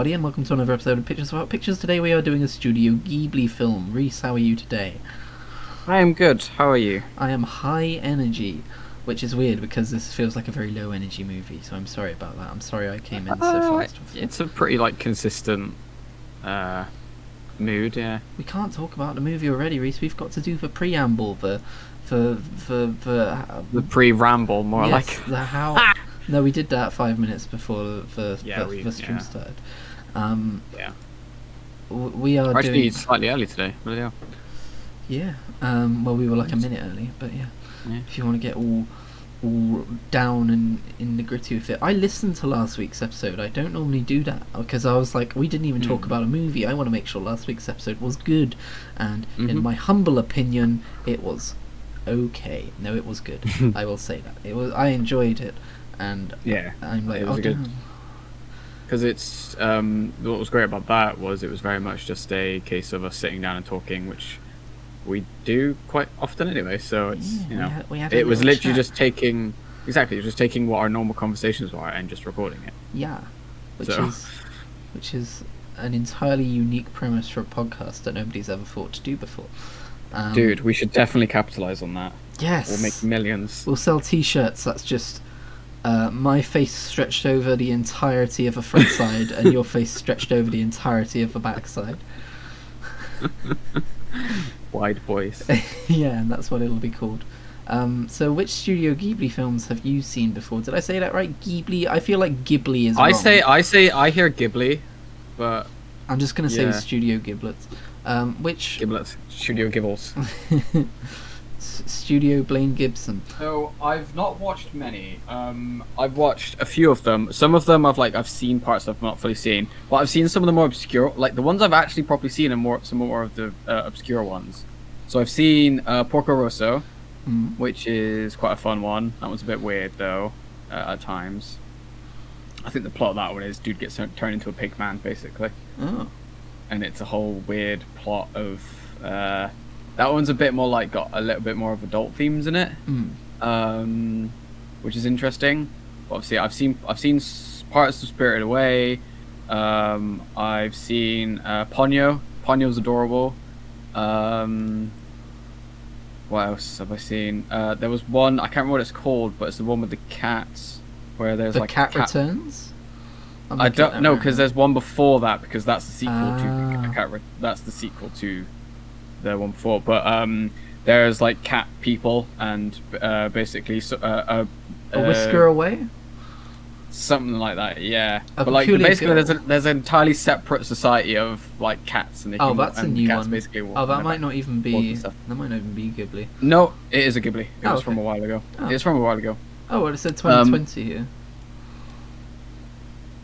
everybody, and welcome to another episode of Pictures About Pictures. Today we are doing a Studio Ghibli film. Reese, how are you today? I am good. How are you? I am high energy, which is weird because this feels like a very low energy movie, so I'm sorry about that. I'm sorry I came in so Uh, fast. It's a pretty like consistent uh, mood. Yeah. We can't talk about the movie already, Reese. We've got to do the preamble, the, the, the, the, The pre-ramble, more yes, like. the how. no, we did that five minutes before the, the, Yeah, the, we- the stream yeah. started. Um, Yeah. w- we are We're actually doing. slightly early today. But yeah. Yeah. Um, well, we were like a minute early, but yeah. Yeah. If you want to get all all down and in the gritty with it, I listened to last week's episode. I don't normally do that because I was like, we didn't even talk Mm. about a movie. I want to make sure last week's episode was good, and in Mhm. my humble opinion, it was okay. No, it was good. I will say that it was. I enjoyed it, and Yeah. I'm like, It was oh good- damn. Because it's um, what was great about that was it was very much just a case of us sitting down and talking, which we do quite often anyway. So it's Yeah, you we know we had a it was literally chat. just taking exactly it was just taking what our normal conversations were and just recording it. Yeah, which So- is which is an entirely unique premise for a podcast that nobody's ever thought to do before. Um, Dude, we should definitely capitalize on that. yes, We'll make millions. We'll sell T-shirts. That's just uh, my face stretched over the entirety of a front side, and your face stretched over the entirety of the back side. Wide boys. yeah, and that's what it'll be called. Um, so, which Studio Ghibli films have you seen before? Did I say that right? Ghibli. I feel like Ghibli is. I wrong. say I say I hear Ghibli, but I'm just gonna say Studio Giblets. Um, which Giblets, Studio Gibbles. S- Studio Blaine Gibson. So I've not watched many. Um, I've watched a few of them. Some of them I've like I've seen parts of, not fully seen. But I've seen some of the more obscure, like the ones I've actually properly seen, and more some more of the uh, obscure ones. So I've seen uh, Porco Rosso, Mm. which is quite a fun one. That one's a bit weird though, uh, at times. I think the plot of that one is dude gets turned into a pig man basically. Oh, and it's a whole weird plot of uh, that one's a bit more like got a little bit more of adult themes in it, mm. um, which is interesting. Obviously, I've seen I've seen parts of Spirited Away. Um, I've seen uh, Ponyo. Ponyo's adorable. Um, what else have I seen? Uh, there was one I can't remember what it's called, but it's the one with the cats where there's the like a cat, returns. I'm I don't know because there's one before that because that's the sequel Ah. to Cat. Re- that's the sequel to the one before. But um, there's like cat people and uh, basically so, uh, uh, a whisker uh, away. something like that. Yeah, A but like basically there's a, there's an entirely separate society of like cats and they Oh, can, that's a new one. basically Oh, that might not even be. That might not even be Ghibli. No, it is a Ghibli. It Oh, was from a while ago. Oh. It's from a while ago. Oh, well, it said Um, 2020 here.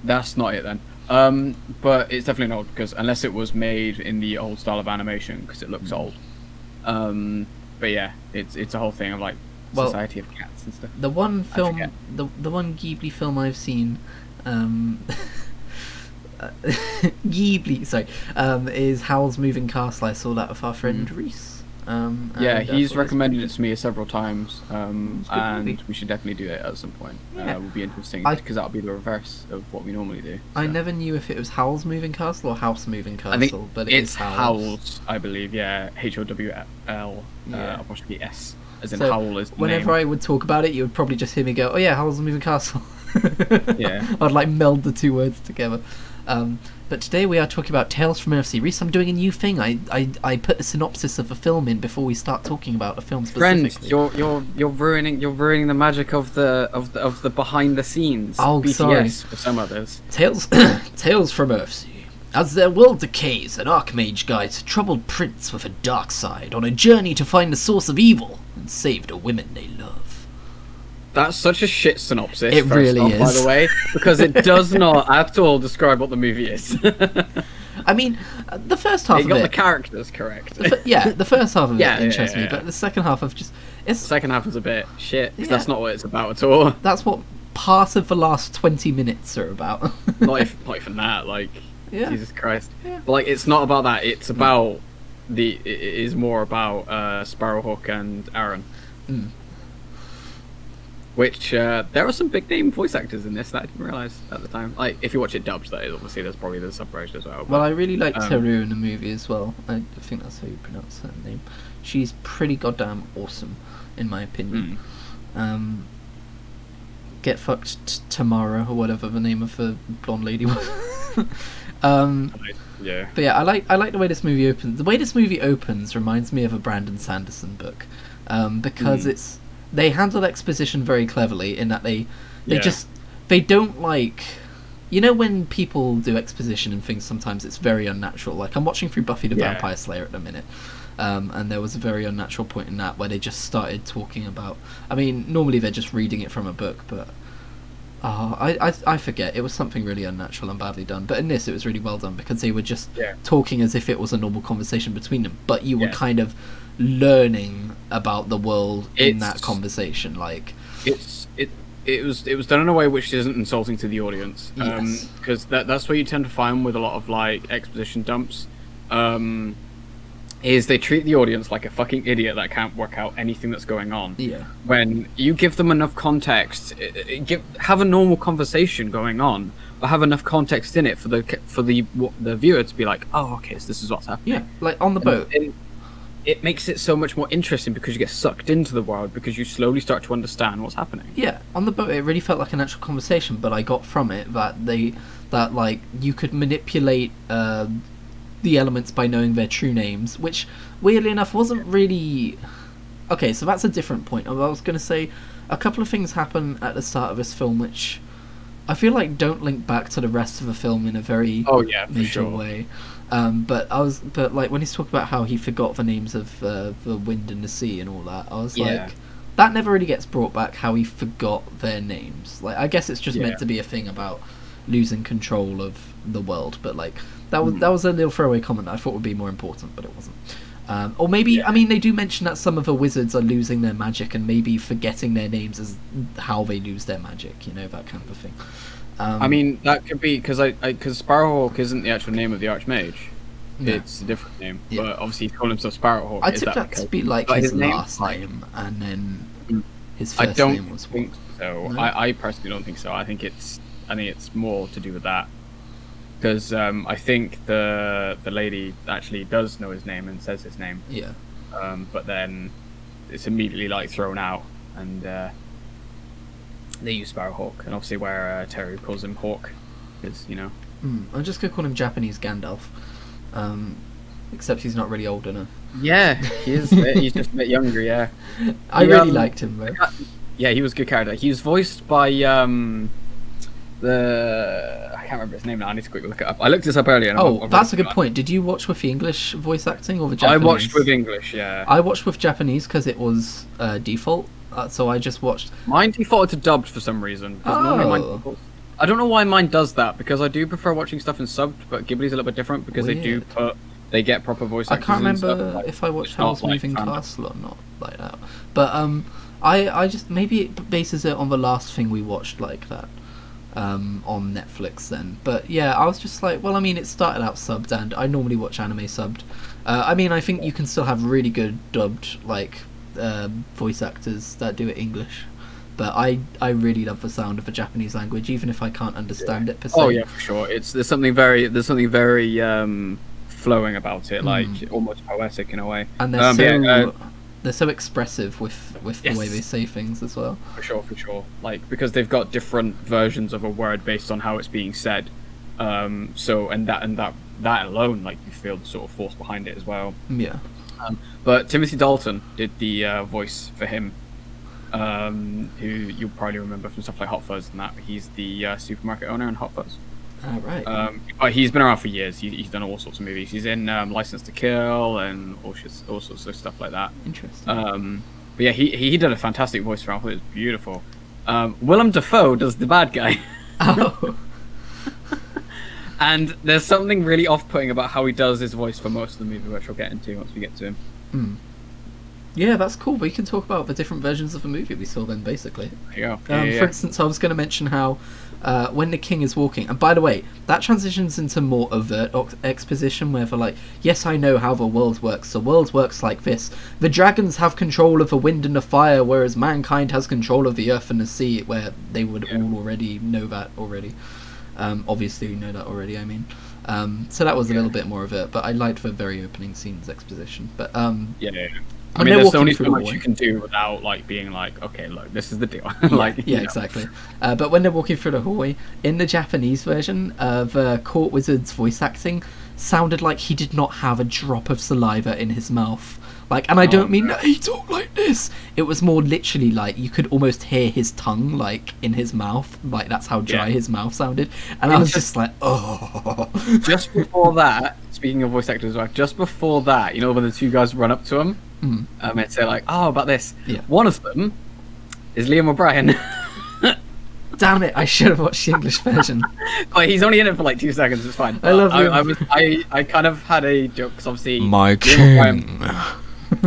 That's not it then. Um, but it's definitely not because unless it was made in the old style of animation because it looks old. Um, but yeah, it's it's a whole thing of like Well- society of cats and stuff. The one film, the the one Ghibli film I've seen, um, Ghibli, sorry, um, is Howl's Moving Castle. I saw that with our friend Reese. Um. Yeah, he's thought it was recommended it to me several times, um, It's a good and movie. we should definitely do it at some point. Yeah. Uh, it would be interesting because that'll be the reverse of what we normally do. I never knew if it was Howl's Moving Castle or House Moving Castle, but it it's is Howl's. Howl's, I believe. Yeah, H O W L Yeah. uh, apostrophe S, as in So, Howl is Whenever name. I would talk about it, you would probably just hear me go, "Oh yeah, Howl's Moving Castle." Yeah. I'd like meld the two words together. Um, but today we are talking about Tales from Earthsea. Reese, I'm doing a new thing. I, I I put the synopsis of the film in before we start talking about the film specifically. Friend, you're you're you're ruining you're ruining the magic of the of the of the behind the scenes. Oh, BTS sorry. for some others. Tales, Tales from Earthsea. As their world decays, an Archmage guides a troubled prince with a dark side on a journey to find the source of evil and save the women they love. That's such a shit synopsis. It really off, by the way, because it does not at all describe what the movie is. I mean, the first half you of got it. the characters correct. the yeah, the first half of Yeah, it interests yeah, me, but the second half of just it's Second half is a bit shit. Yeah. That's not what it's about at all. that's what part of the last twenty minutes are about. not, if, not even that. Like Yeah. Jesus Christ. Yeah. But like, it's not about that. It's about the. It it is more about uh, Sparrowhawk and Arren. Mm. Which uh, there are some big name voice actors in this that I didn't realize at the time. Like if you watch it dubbed, that is obviously there's probably the sub version as well. Well, I really liked Um, Therru in the movie as well. I think that's how you pronounce her name. She's pretty goddamn awesome, in my opinion. Mm. Um, get fucked t- Tamara or whatever the name of the blonde lady was. um, yeah. but yeah, I like I like the way this movie opens. The way this movie opens reminds me of a Brandon Sanderson book, um, because Mm. it's they handle exposition very cleverly in that they they Yeah. just they don't like you know when people do exposition and things sometimes it's very unnatural like i'm watching through buffy the Yeah. vampire slayer at the minute um, and there was a very unnatural point in that where they just started talking about i mean normally they're just reading it from a book but oh, I, I i forget it was something really unnatural and badly done but in this it was really well done because they were just Yeah. talking as if it was a normal conversation between them but you were Yeah. kind of learning about the world in that conversation like it's it it was it was done in a way which isn't insulting to the audience Yes. because that that's what you tend to find with a lot of like exposition dumps um is they treat the audience like a fucking idiot that can't work out anything that's going on. Yeah. When you give them enough context give have a normal conversation going on but have enough context in it for the for the the viewer to be like oh okay so this is what's happening. Yeah like on the boat. and it makes it so much more interesting because you get sucked into the world because you slowly start to understand what's happening. Yeah, on the boat it really felt like an actual conversation, but I got from it that they that like you could manipulate uh, the elements by knowing their true names, which weirdly enough wasn't really okay. So that's a different point. I was going to say a couple of things happen at the start of this film which I feel like don't link back to the rest of the film in a very Oh yeah, major sure. way. Um, but I was, but like when he's talking about how he forgot the names of uh, the wind and the sea and all that, I was Yeah. like, that never really gets brought back. How he forgot their names. Like I guess it's just Yeah. meant to be a thing about losing control of the world. But like that was Hmm. that was a little throwaway comment that I thought would be more important, but it wasn't. Um, or maybe Yeah. I mean they do mention that some of the wizards are losing their magic and maybe forgetting their names is how they lose their magic. You know that kind of a thing. Um, I mean, that could be because I because Sparrowhawk isn't the actual name of the Archmage. no. It's a different name, Yeah. but obviously he's calling himself Sparrowhawk. I took that, to be like but his, name- last name, and then Mm. his I first don't name was think so. No? I, I personally don't think so. I think it's I think it's more to do with that because um, I think the the lady actually does know his name and says his name, Yeah, um, but then it's immediately like thrown out and uh, they use Sparrowhawk, and obviously where uh, Terry calls him Hawk is you know mm. I'm just gonna call him Japanese Gandalf, um, except he's not really old enough. yeah he is he's just a bit younger yeah I He, really um, liked him though. Yeah, he was a good character. He was voiced by um the I can't remember his name now. I need to quickly look it up. I looked this up earlier. And Oh, I've- that's a good point. Did you watch with the English voice acting or the Japanese? I watched with English. Yeah, I watched with Japanese because it was uh, default, uh, so I just watched. mine defaulted to dubbed for some reason. Oh. I don't know why mine does that because I do prefer watching stuff in subbed, but Ghibli's a little bit different because they do put they get proper voice acting. I can't remember stuff, like- if I watched not like Moving. Castle or not like that. But um, I I just maybe it bases it on the last thing we watched like that. Um, on Netflix then, but yeah, I was just like, well, I mean, it started out subbed, and I normally watch anime subbed. Uh, I mean, I think you can still have really good dubbed like um voice actors that do it English, but I I really love the sound of the Japanese language, even if I can't understand it per se. Oh yeah, for sure. It's there's something very there's something very um flowing about it, like Mm. almost poetic in a way. and they're Um, so yeah, uh, they're so expressive with with the way they say things as well. For sure, for sure. Like because they've got different versions of a word based on how it's being said. Um, so and that and that that alone, like you feel the sort of force behind it as well. Yeah. But Timothy Dalton did the uh, voice for him, um, who you'll probably remember from stuff like Hot Fuzz and that. He's the uh, supermarket owner in Hot Fuzz. All right. Um, but he's been around for years. He, he's done all sorts of movies. He's in um, License to Kill and all, shit, all sorts of stuff like that. Interesting. Um, but yeah, he he did a fantastic voice for Alpha. It was beautiful. Um, Willem Dafoe does the bad guy, oh. and there's something really off-putting about how he does his voice for most of the movie, which we'll get into once we get to him. Hmm. Yeah, that's cool. We can talk about the different versions of the movie we saw then, basically. There you go. Um, Yeah, yeah, For instance, I was going to mention how uh, when the king is walking, and by the way, that transitions into more overt ox- exposition where they're like, yes, I know how the world works. The world works like this. The dragons have control of the wind and the fire, whereas mankind has control of the earth and the sea, where they would Yeah. all already know that already. Um, obviously, we know that already, I mean. Um, so that was a little bit more of it, but I liked the very opening scenes exposition. But um, Yeah, yeah. Yeah. I mean, there's only so much you can do without like being like, okay, look, this is the deal. Yeah, like, yeah, know. exactly. Uh, but when they're walking through the hallway, in the Japanese version, uh, court wizard's voice acting sounded like he did not have a drop of saliva in his mouth. Like, and I Oh, don't mean no. that he talked like this. It was more literally like you could almost hear his tongue like in his mouth. Like that's how dry Yeah. his mouth sounded. And I was It's just like, oh. Just before that, speaking of voice actors, just before that, you know, when the two guys run up to him, Mm. um, and say like, "Oh, about this." Yeah. One of them is Liam O'Brien. Damn it! I should have watched the English version. But he's only in it for like two seconds. It's fine. I love I, Liam. I was. I, I kind of had a joke because obviously My Liam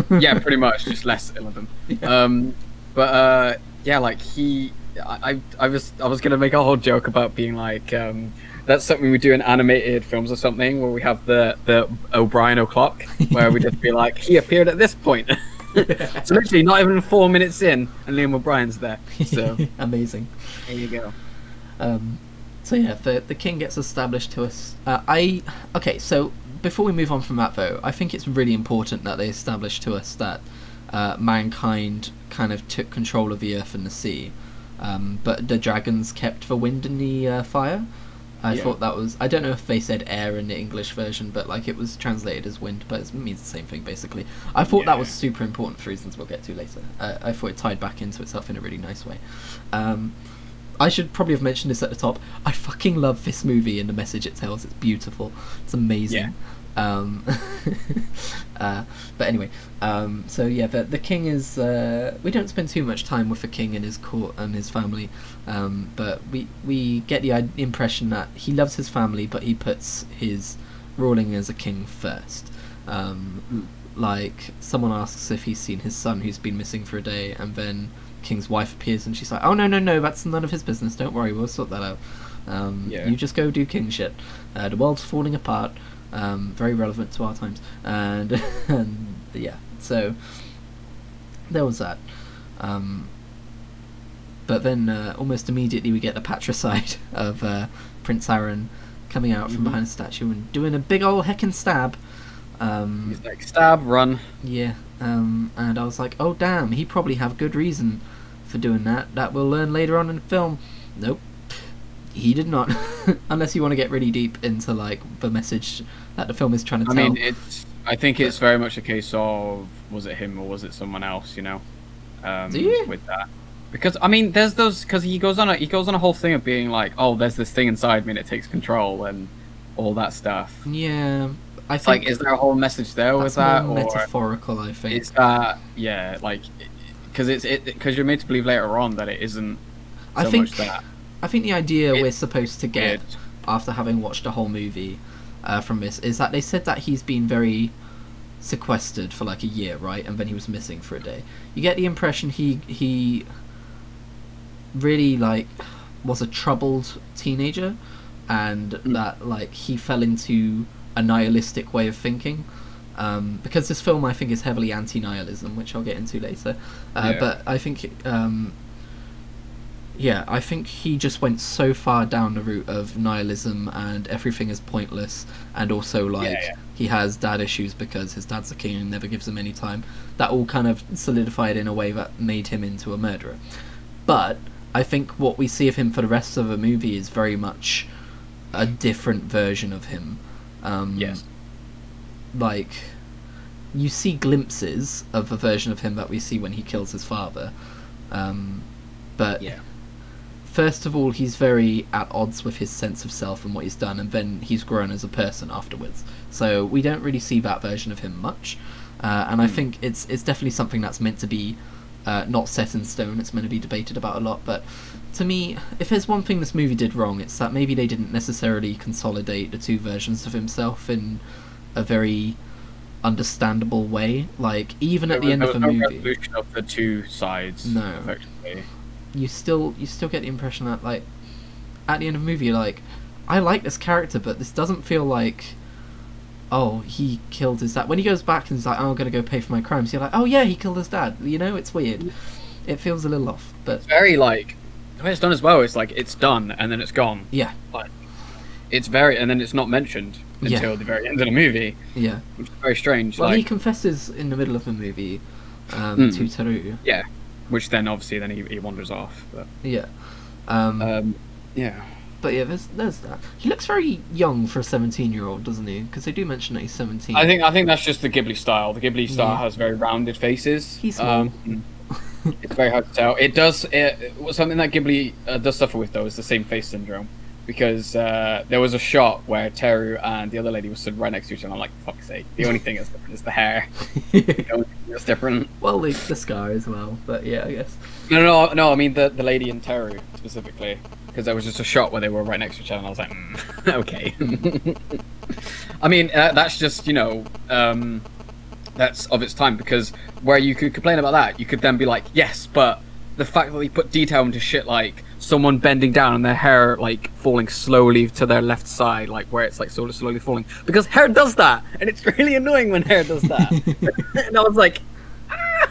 O'Brien- yeah, pretty much, just less ill of them. Yeah. Um, but uh, yeah, like he, I, I, I was, I was gonna make a whole joke about being like, um, that's something we do in animated films or something, where we have the the O'Brien o'clock, where we just be like, he appeared at this point. so literally, not even four minutes in, and Liam O'Brien's there. So Amazing. there you go. Um, so yeah, the the king gets established to us. Uh, I okay. So before we move on from that, though, I think it's really important that they establish to us that uh, mankind kind of took control of the earth and the sea, um, but the dragons kept the wind and the uh, fire. I Yeah. thought that was. I don't know if they said air in the English version, but like it was translated as wind, but it means the same thing basically. I thought that was super important for reasons we'll get to later. Uh, I thought it tied back into itself in a really nice way. Um, I should probably have mentioned this at the top. I fucking love this movie and the message it tells. It's beautiful. It's amazing. Um, uh, but anyway, um, so yeah, the, the king is. Uh, we don't spend too much time with the king and his court and his family, um, but we we get the impression that he loves his family, but he puts his ruling as a king first. Um. Like someone asks if he's seen his son who's been missing for a day, and then King's wife appears and she's like, "Oh no no no, that's none of his business. Don't worry, we'll sort that out. Um, Yeah. You just go do king shit. Uh, the world's falling apart. Um, very relevant to our times, and and yeah, so there was that. Um, but then uh, almost immediately we get the patricide of uh, Prince Arren coming out from Mhm. behind a statue and doing a big old heckin' stab. Um, He's like stab, run. yeah, um, and I was like, oh damn, he probably have good reason for doing that. That we'll learn later on in the film. Nope, he did not. Unless you want to get really deep into like the message that the film is trying to I tell. mean, it's. I think it's very much a case of was it him or was it someone else? You know, um, Do you? with that. Because I mean, there's those because he goes on a he goes on a whole thing of being like, oh, there's this thing inside me and it takes control and all that stuff. yeah, I think like, is there a whole message there with that, or metaphorical. I think. is that yeah, like because it's it because you're made to believe later on that it isn't so I think much that. I think the idea It- we're supposed to get it- after having watched a whole movie uh, from this is that they said that he's been very sequestered for like a year, right? And then he was missing for a day. You get the impression he he really like was a troubled teenager, and that like he fell into a nihilistic way of thinking. Um, because this film, I think, is heavily anti-nihilism, which I'll get into later. Uh, Yeah. But I think um, yeah, I think he just went so far down the route of nihilism and everything is pointless, and also like yeah. he has dad issues because his dad's a king and never gives him any time. That all kind of solidified in a way that made him into a murderer. But I think what we see of him for the rest of the movie is very much a different version of him. Um, Yes. like you see glimpses of a version of him that we see when he kills his father. Um, but Yeah. First of all, he's very at odds with his sense of self and what he's done, and then he's grown as a person afterwards. So we don't really see that version of him much, uh, and I Hmm. think it's it's definitely something that's meant to be uh, not set in stone. It's meant to be debated about a lot. But to me, if there's one thing this movie did wrong, it's that maybe they didn't necessarily consolidate the two versions of himself in a very understandable way. Like even at the end of the no movie, resolution of the two sides. No. effectively. You still you still get the impression that like at the end of the movie, you're like I like this character, but this doesn't feel like oh he killed his dad. When he goes back and he's like, oh, I'm gonna go pay for my crimes, you're like, oh yeah, he killed his dad. You know, it's weird. It feels a little off, but It's very like the way it's done as well. It's like it's done and then it's gone. yeah, like, It's very and then it's not mentioned Yeah. until the very end of the movie, yeah. which is very strange. Well, he confesses in the middle of the movie um, Mm. to Therru. yeah, which then obviously then he, he wanders off. But Yeah. Um, um, yeah, but yeah, there's there's that. He looks very young for a 17 year old, doesn't he? Because they do mention that he's 17. I think I think that's just the Ghibli style. The Ghibli style Yeah. has very rounded faces. He's small. Um, it's very hard to tell. It does. It, something that Ghibli uh, does suffer with though is the same face syndrome, because uh, there was a shot where Therru and the other lady were stood right next to each other. I'm like, fuck's sake. The only thing that's different is the hair. The only thing that's different. well, the, the scar as well. But yeah, I guess. No, no, no. I mean the the lady and Therru specifically, because there was just a shot where they were right next to each other, and I was like, mm, okay. I mean, uh, that's just you know, um, that's of its time because where you could complain about that, you could then be like, yes, but the fact that they put detail into shit like someone bending down and their hair like falling slowly to their left side, like where it's like sort of slowly falling, because hair does that, and it's really annoying when hair does that. and I was like.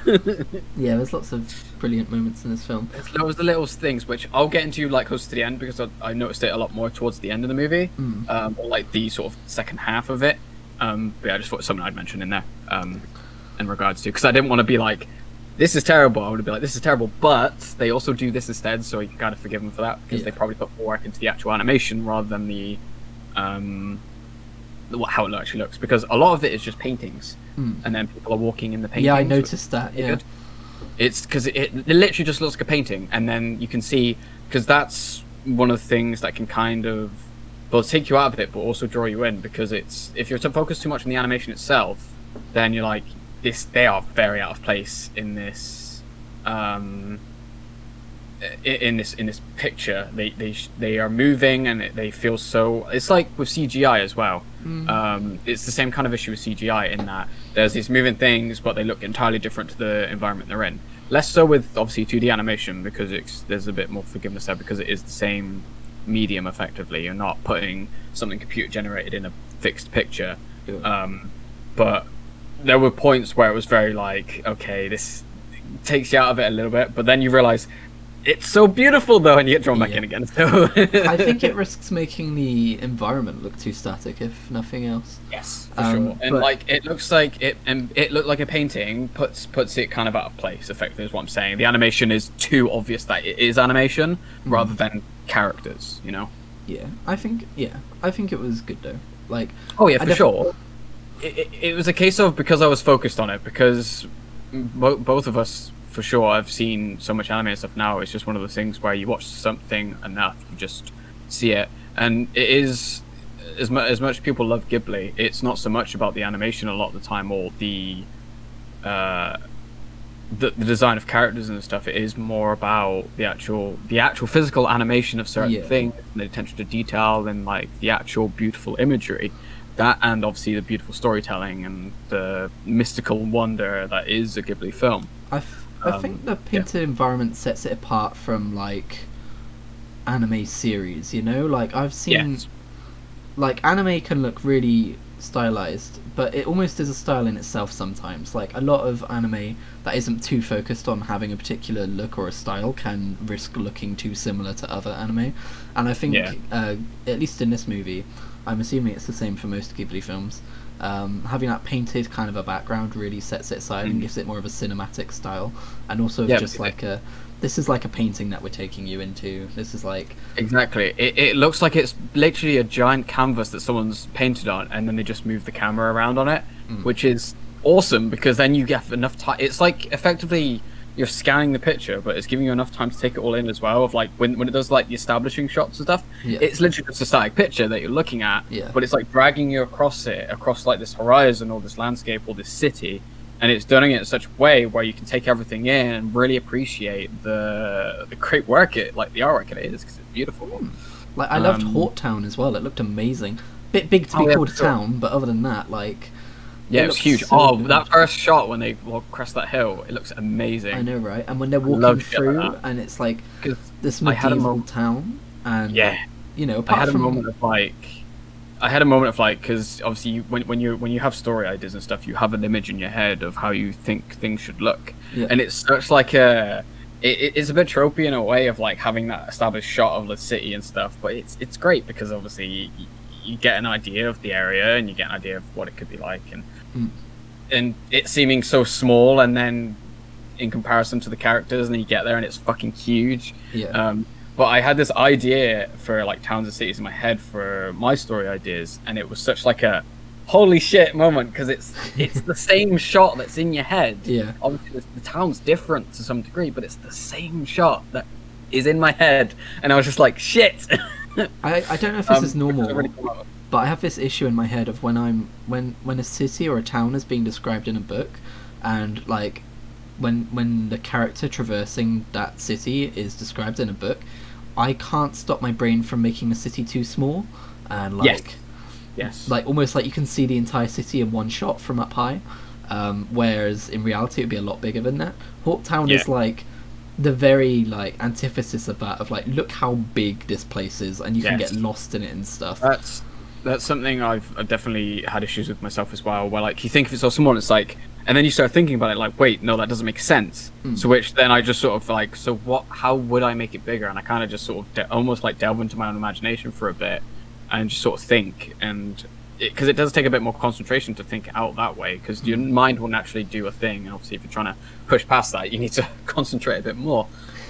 Yeah, there's lots of brilliant moments in this film. It's those the little things which I'll get into like close to the end because I, I noticed it a lot more towards the end of the movie, Mm. um, or like the sort of second half of it. Um, but yeah, I just thought it was something I'd mention in there um, in regards to because I didn't want to be like, this is terrible. I would be like, this is terrible, but they also do this instead, so you kind of forgive them for that because they probably put more work into the actual animation rather than the um, how it actually looks because a lot of it is just paintings Mm. and then people are walking in the paintings. Yeah, I noticed that. Yeah. good. It's because it, it literally just looks like a painting, and then you can see because that's one of the things that can kind of both take you out of it, but also draw you in. Because it's if you're to focus too much on the animation itself, then you're like this. They are very out of place in this. Um, i- in this in this picture, they they they are moving and they feel so. It's like with CGI as well. Mm. Um, it's the same kind of issue with CGI in that there's these moving things, but they look entirely different to the environment they're in. Less so with obviously 2D animation because it's, there's a bit more forgiveness there because it is the same medium effectively. You're not putting something computer generated in a fixed picture. Yeah. Um, but there were points where it was very like, okay, this takes you out of it a little bit, but then you realize it's so beautiful though, and you get drawn back Yeah. in again. So I think it risks making the environment look too static, if nothing else. Yes, for Um, sure. And but- like it looks like it, and it looked like a painting puts puts it kind of out of place. Effectively, is what I'm saying. The animation is too obvious that it is animation Mm-hmm. rather than characters. You know. Yeah, I think. Yeah, I think it was good though. Like, Oh yeah, for def- sure. It, it, was a case of because I was focused on it because bo- both of us for sure I've seen so much anime and stuff now. It's just one of those things where you watch something enough, you just see it, and it is as much as much people love Ghibli. It's not so much about the animation a lot of the time or the uh, the, the design of characters and stuff. It is more about the actual the actual physical animation of certain Yeah. things, and the attention to detail, and like the actual beautiful imagery. That and obviously the beautiful storytelling and the mystical wonder that is a Ghibli film. I, f- I Um, think the painted environment sets it apart from like anime series. You know, like I've seen, Yes. like anime can look really stylized, but it almost is a style in itself sometimes. Like a lot of anime that isn't too focused on having a particular look or a style can risk looking too similar to other anime. And I think, Yeah. uh, at least in this movie, I'm assuming it's the same for most Ghibli films. Um, having that painted kind of a background really sets it aside and Mm. gives it more of a cinematic style, and also Yeah, just like a, this is like a painting that we're taking you into. This is like, Exactly. It, it looks like it's literally a giant canvas that someone's painted on, and then they just move the camera around on it, Mm. which is awesome because then you get enough time. It's like effectively you're scanning the picture, but it's giving you enough time to take it all in as well. Of like when when it does like the establishing shots and stuff, Yeah. it's literally just a static picture that you're looking at, Yeah. but it's like dragging you across it, across like this horizon or this landscape or this city. And it's doing it in such a way where you can take everything in and really appreciate the the great work it like the artwork it is because it's beautiful. like I loved Um, Hort Town as well. It looked amazing. Bit big to be Oh, yeah, called a sure. town, but other than that, like Yeah, It it was huge. so oh, good. that first shot when they walk across that hill, it looks amazing. I know, right? And when they're walking shit like through, and it's like this I had a medieval town, and Yeah, you know, I had a moment of like, I had a moment of like, because obviously you, when when you when you have story ideas and stuff, you have an image in your head of how you think things should look, Yeah. and it's such like a. It- it's a bit tropey in a way of like having that established shot of the city and stuff, but it's it's great because obviously you, you get an idea of the area and you get an idea of what it could be like, and Mm. and it seeming so small, and then in comparison to the characters, and then you get there and it's fucking huge. yeah, Um, but I had this idea for like towns and cities in my head for my story ideas, and it was such like a holy shit moment because it's it's the same shot that's in your head. yeah, Obviously, the, the town's different to some degree, but it's the same shot that is in my head, and I was just like, shit. I, I don't know if this Um, is normal, really cool. But I have this issue in my head of when I'm when when a city or a town is being described in a book, and like when when the character traversing that city is described in a book, I can't stop my brain from making the city too small, and like. Yes. Yes. like almost like you can see the entire city in one shot from up high um, whereas in reality it would be a lot bigger than that hawk town is like the very like antithesis of that of like look how big this place is and you can get lost in it and stuff That's that's something I've, I've definitely had issues with myself as well. Where like you think if it's so small, it's like, and then you start thinking about it, like, wait, no, that doesn't make sense. Mm. So which then I just sort of like, so what? How would I make it bigger? And I kind of just sort of de- almost like delve into my own imagination for a bit, and just sort of think and. Because it, does take a bit more concentration to think out that way, because your mind will naturally do a thing, and obviously if you're trying to push past that, you need to concentrate a bit more.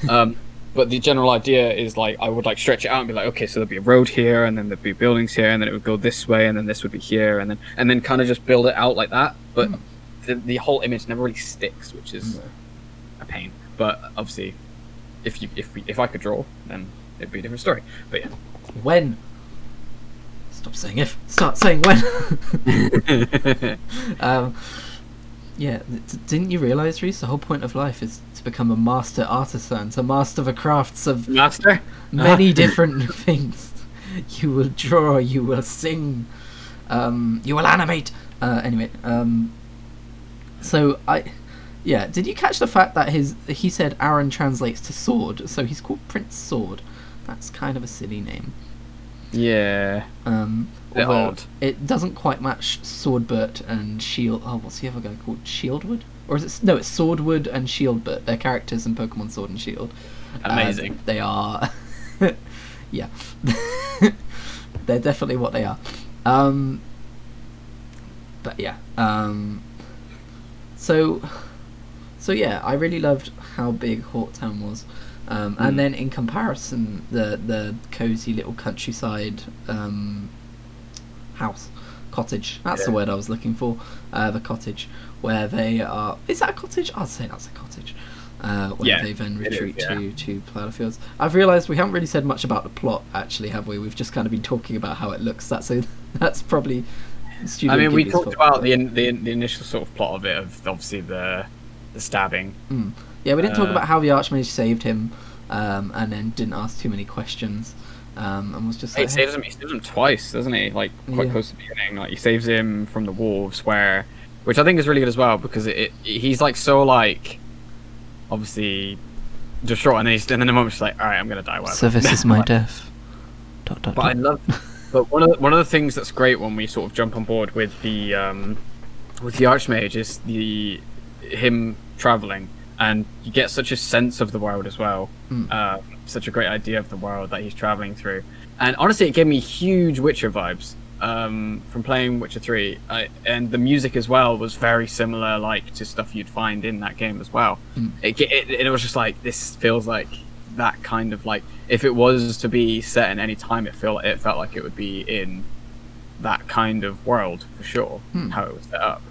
Um, but the general idea is like I would like stretch it out and be like, okay, so there'd be a road here, and then there'd be buildings here, and then it would go this way, and then this would be here, and then and then kind of just build it out like that. But Mm. the, the whole image never really sticks, which is No. a pain. But obviously, if you if we, if I could draw, then it'd be a different story. But yeah, when stop saying if start saying when yeah, um, yeah didn't you realize reese the whole point of life is become a master artisan to master the crafts of master. many different things. You will draw, you will sing, um, you will animate. Uh, anyway, um, so I, yeah, did you catch the fact that his he said Arren translates to sword, so he's called Prince Sword. That's kind of a silly name. Yeah, Um, Bit although odd. It doesn't quite match Swordbert and Shield. Oh, what's the other guy called? Shieldwood? Or is it? No, it's Swordwood and Shieldbert. They're characters in Pokemon Sword and Shield. Uh, Amazing. they are. yeah. They're definitely what they are. Um, but yeah. Um, so, so yeah, I really loved how big Hawktown was. Um, Mm. And then in comparison, the the cozy little countryside um, house, cottage. That's the word I was looking for. Uh, the cottage where they are. Is that a cottage? I'd say that's a cottage. Uh, where Yeah, they then it is, retreat yeah. to to Plowfields. I've realised we haven't really said much about the plot, actually, have we? We've just kind of been talking about how it looks. That's a, that's probably. I mean, we talked about the, in, the the initial sort of plot of it, of obviously the the stabbing. Mm. Yeah, we didn't talk Uh, about how the Archmage saved him, um, and then didn't ask too many questions, um, and was just He like, saves him. He saves him twice, doesn't he? Like quite Yeah. close to the beginning. Like he saves him from the wolves, where, which I think is really good as well because it, it he's like so like, obviously, distraught, and then he's and then the moment she's like, all right, I'm gonna die. Whatever. "So this is my death." Dot, dot, But I love. But one of the, one of the things that's great when we sort of jump on board with the um, with the Archmage is the him traveling, and you get such a sense of the world as well. Mm. Uh, such a great idea of the world that he's traveling through, and honestly, it gave me huge Witcher vibes um, from playing Witcher Three, I, and the music as well was very similar, like to stuff you'd find in that game as well. Mm. It, it, it was just like this feels like that kind of like if it was to be set in any time, it felt it felt like it would be in that kind of world for sure. Hmm. How it was set up,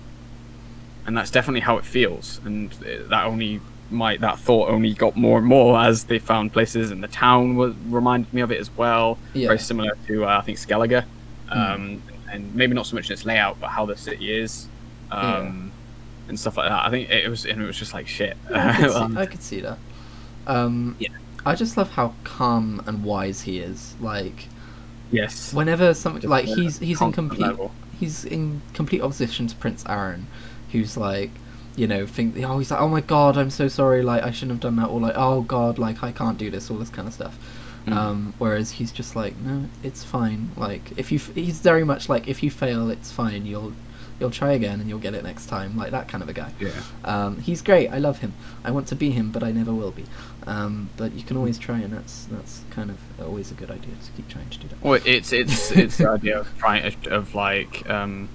and that's definitely how it feels. And uh, that only might that thought only got more and more as they found places, and the town was reminded me of it as well. Yeah. Very similar to uh, I think Skellige, um, and maybe not so much in its layout, but how the city is. Um, And stuff like that. I think it was, and it was just like shit. I could see, I could see that. Um, Yeah. I just love how calm and wise he is. Like yes. whenever something Just like he's he's in complete level. he's in complete opposition to Prince Arren, who's like, you know, think oh he's like oh my god I'm so sorry like I shouldn't have done that or like oh god like I can't do this all this kind of stuff. Mm. Um, whereas he's just like no it's fine like if you f- he's very much like if you fail it's fine you'll you'll try again and you'll get it next time like that kind of a guy. Yeah. Um, he's great. I love him. I want to be him, but I never will be. Um, but you can always try, and that's that's kind of always a good idea to keep trying to do that. Well, it's it's it's the idea of trying of like um,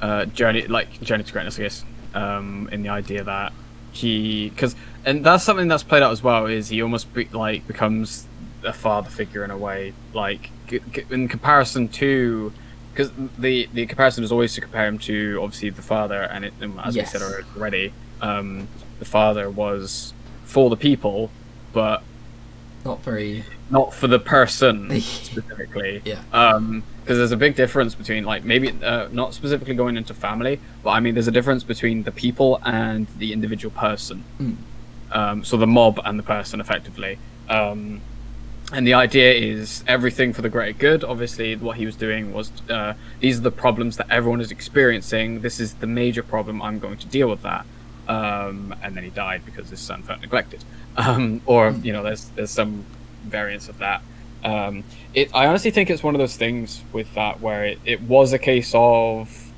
uh, journey like journey to greatness, I guess. Um, in the idea that he because and that's something that's played out as well is he almost be, like becomes a father figure in a way like g- g- in comparison to because the the comparison is always to compare him to obviously the father and it and as Yes. we said already um, the father was for the people but Not very. Not for the person specifically. Yeah. Um, because there's a big difference between like maybe uh, not specifically going into family, but I mean there's a difference between the people and the individual person. Mm. Um, so the mob and the person effectively. Um, and the idea is everything for the greater good. Obviously, what he was doing was uh, these are the problems that everyone is experiencing. This is the major problem. I'm going to deal with that. Um, and then he died because his son felt neglected. Um, or you know, there's there's some variance of that. Um, it, I honestly think it's one of those things with that where it, it was a case of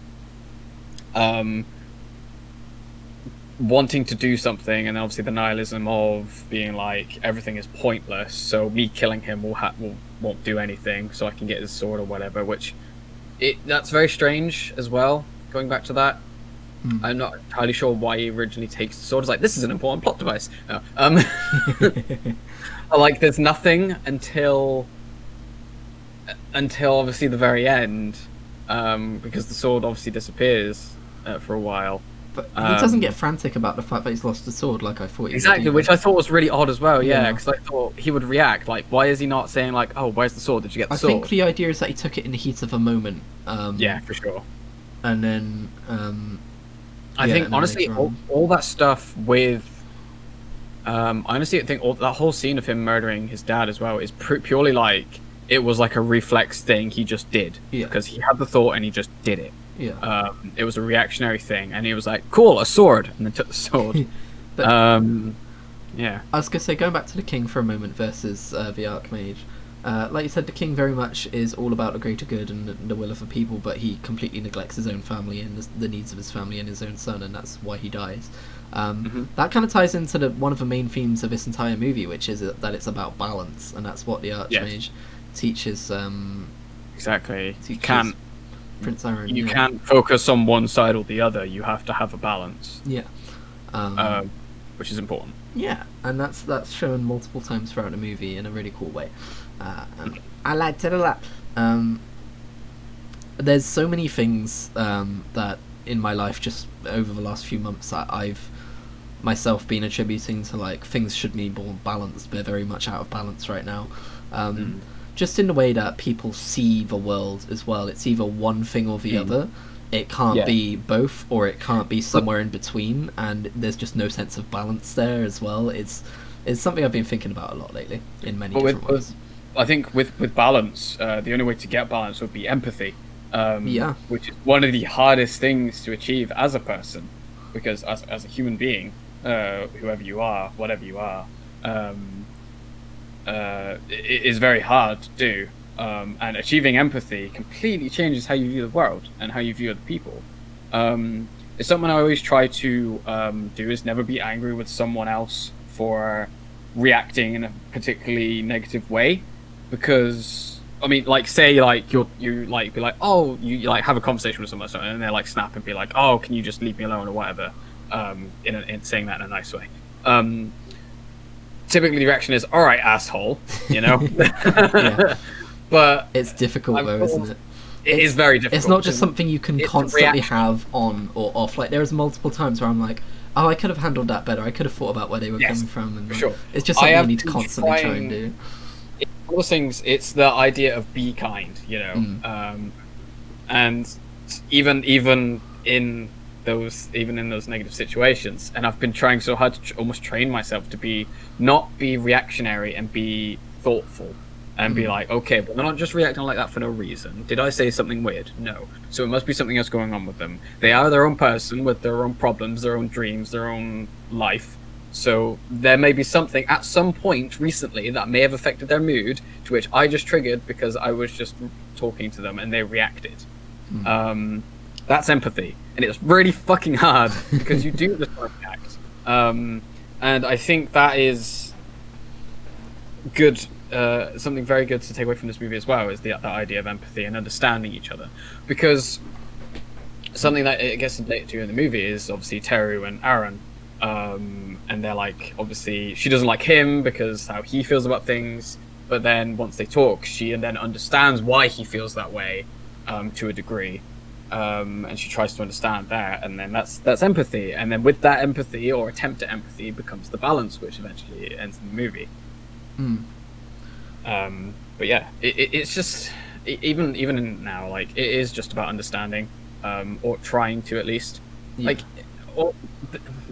um, wanting to do something, and obviously the nihilism of being like everything is pointless. So me killing him will ha- will won't do anything, so I can get his sword or whatever. Which it that's very strange as well. Going back to that, Hmm. I'm not entirely sure why he originally takes the sword. It's like this is an important plot device. No. Um, like there's nothing until until obviously the very end, um, because the sword obviously disappears uh, for a while. But he doesn't Um, get frantic about the fact that he's lost the sword like I thought. He Exactly, which I thought was really odd as well. Yeah, Yeah. because I thought he would react like, why is he not saying like, oh, where's the sword? Did you get the I sword? I think the idea is that he took it in the heat of a moment. Um, Yeah, for sure. And then. Um, I Yeah, think honestly, all, all that stuff with, um, I honestly think all that whole scene of him murdering his dad as well is pr- purely like it was like a reflex thing he just did Yeah. because he had the thought and he just did it. yeah. Um, it was a reactionary thing, and he was like, "Cool, a sword," and then took the sword. But- um, yeah, I was gonna say, going back to the king for a moment versus uh, the Archmage. Uh, like you said, the king very much is all about the greater good and the, the will of the people, but he completely neglects his own family and the, the needs of his family and his own son, and that's why he dies. Um, Mhm. That kind of ties into the, one of the main themes of this entire movie, which is that it's about balance, and that's what the Archmage teaches um, exactly. You can't Prince Arren. you yeah. can't focus on one side or the other. You have to have a balance, Yeah. Um, um, which is important. Yeah, and that's that's shown multiple times throughout the movie in a really cool way. Uh, I liked it a lot. Um, there's so many things um, that in my life just over the last few months that I've myself been attributing to like things should be more balanced. They're very much out of balance right now. Um, Mm. Just in the way that people see the world as well. It's either one thing or the Mm. other. It can't Yeah. be both, or it can't be somewhere in between, and there's just no sense of balance there as well. It's it's something I've been thinking about a lot lately in many But with- different ways. I think with with balance, uh, the only way to get balance would be empathy. Um, Yeah. Which is one of the hardest things to achieve as a person, because as as a human being, uh, whoever you are, whatever you are, um, uh, is very hard to do. Um, and achieving empathy completely changes how you view the world and how you view other people. Um, it's something I always try to um, do is never be angry with someone else for reacting in a particularly negative way because I mean like say like you're you like be like oh you, you like have a conversation with someone and they like snap and be like oh can you just leave me alone or whatever um in, a, in saying that in a nice way um typically the reaction is all right asshole you know but It's difficult I'm though, sort isn't it? it is very difficult It's not just something you can it's constantly have on or off. Like there's multiple times where I'm like, oh, I could have handled that better. I could have thought about where they were Yes, coming from, and sure. it's just something you need to constantly try and do. all those things it's the idea of be kind you know Mm. um, and even even in those even in those negative situations and i've been trying so hard to tr- almost train myself to be not be reactionary and be thoughtful and be Mhm. like, okay, but they're not just reacting like that for no reason. Did I say something weird? No. So it must be something else going on with them. They are their own person with their own problems, their own dreams, their own life. So there may be something at some point recently that may have affected their mood, to which I just triggered because I was just talking to them and they reacted. Mm. Um, that's empathy, and it's really fucking hard because you do just want to. Um, and I think that is good. Uh, something very good to take away from this movie as well is the that idea of empathy and understanding each other, because something that it gets related to in the movie is obviously Therru and Arren, um, and they're like obviously she doesn't like him because how he feels about things, but then once they talk, she and then understands why he feels that way um, to a degree, um, and she tries to understand that, and then that's that's empathy, and then with that empathy or attempt at empathy becomes the balance, which eventually ends in the movie. Mm. Um, but yeah, it, it, it's just even even now, like it is just about understanding, um, or trying to at least, Yeah. like, or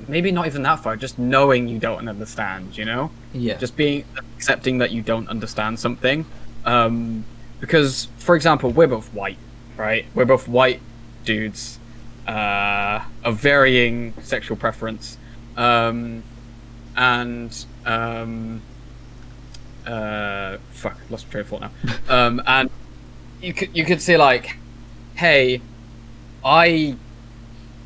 maybe not even that far, just knowing you don't understand, you know, yeah. just being accepting that you don't understand something, um, because for example, we're both white, right? We're both white dudes, uh, of varying sexual preference, um, and um, uh, fuck, lost train of thought now. Um, and you could you could say like, hey, I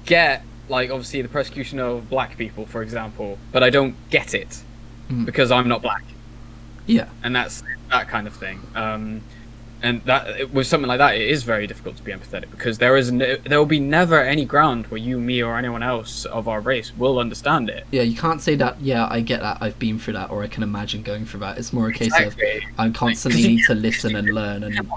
get like obviously the persecution of black people, for example, but I don't get it Mm. because I'm not black, yeah. and that's that kind of thing. Um, and that with something like that, it is very difficult to be empathetic because there is no, there will be never any ground where you, me, or anyone else of our race will understand it. Yeah, you can't say that. Yeah, I get that. I've been through that, or I can imagine going through that. It's more a case of Exactly. I constantly need to listen and learn and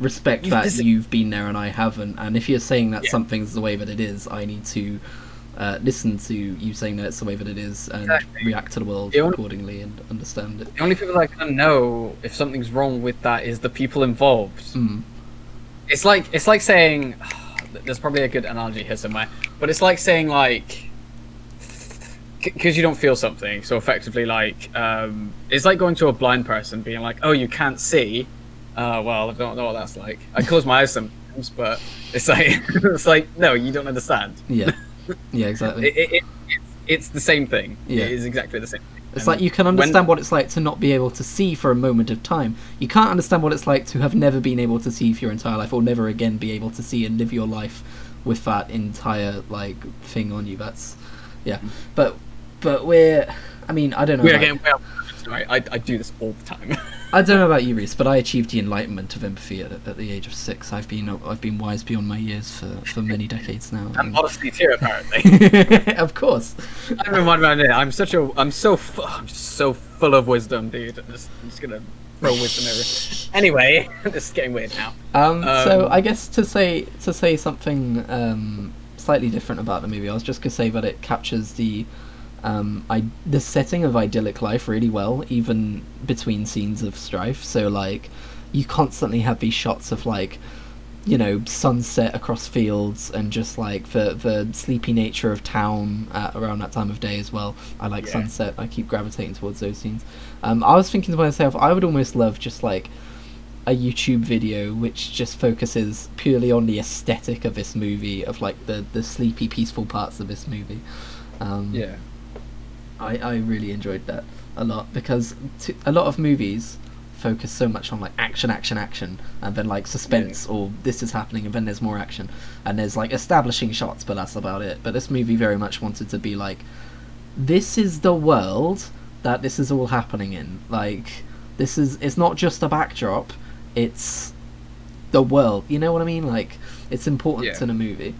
respect that you've been there and I haven't. And if you're saying that Yeah. something's the way that it is, I need to uh, listen to you saying that it's the way that it is and Exactly. react to the world only- accordingly and understand it. The only people that can know if something's wrong with that is the people involved. Mm. It's like it's like saying there's probably a good analogy here somewhere, but it's like saying like because you don't feel something, so effectively like um, it's like going to a blind person being like, "Oh, you can't see." Uh, well, I don't know what that's like. I close my eyes sometimes, but it's like it's like no, you don't understand. Yeah. Yeah, exactly. It, it, it, it's, the same thing. Yeah. It is exactly the same. Thing. It's And like you can when- understand what it's like to not be able to see for a moment of time. You can't understand what it's like to have never been able to see for your entire life, or never again be able to see and live your life with that entire like thing on you. That's yeah. Mm-hmm. But but we're. I mean, I don't know. We are about- getting off. Sorry, I, I do this all the time. I don't know about you, Reese, but I achieved the enlightenment of empathy at, at the age of six. I've been I've been wise beyond my years for, for many decades now. and and- modesty too, apparently. of course. I don't mind about it. I'm such a. I'm so. Fu- I'm just so full of wisdom, dude. I'm just, I'm just gonna throw wisdom over. Anyway, this is getting weird now. Um, so Um, I guess to say to say something um, slightly different about the movie, I was just gonna say that it captures the um, I, the setting of idyllic life really well, even between scenes of strife. So like, you constantly have these shots of like, you know, sunset across fields and just like the the sleepy nature of town at around that time of day as well. I like Yeah. sunset. I keep gravitating towards those scenes. Um, I was thinking to myself, I would almost love just like a YouTube video which just focuses purely on the aesthetic of this movie, of like the the sleepy, peaceful parts of this movie. Um, I, I really enjoyed that a lot because t- a lot of movies focus so much on like action, action, action, and then like suspense or this is happening and then there's more action and there's like establishing shots, but that's about it. But this movie very much wanted to be like, this is the world that this is all happening in. Like this is it's not just a backdrop, it's the world. You know what I mean? Like it's important Yeah. in a movie.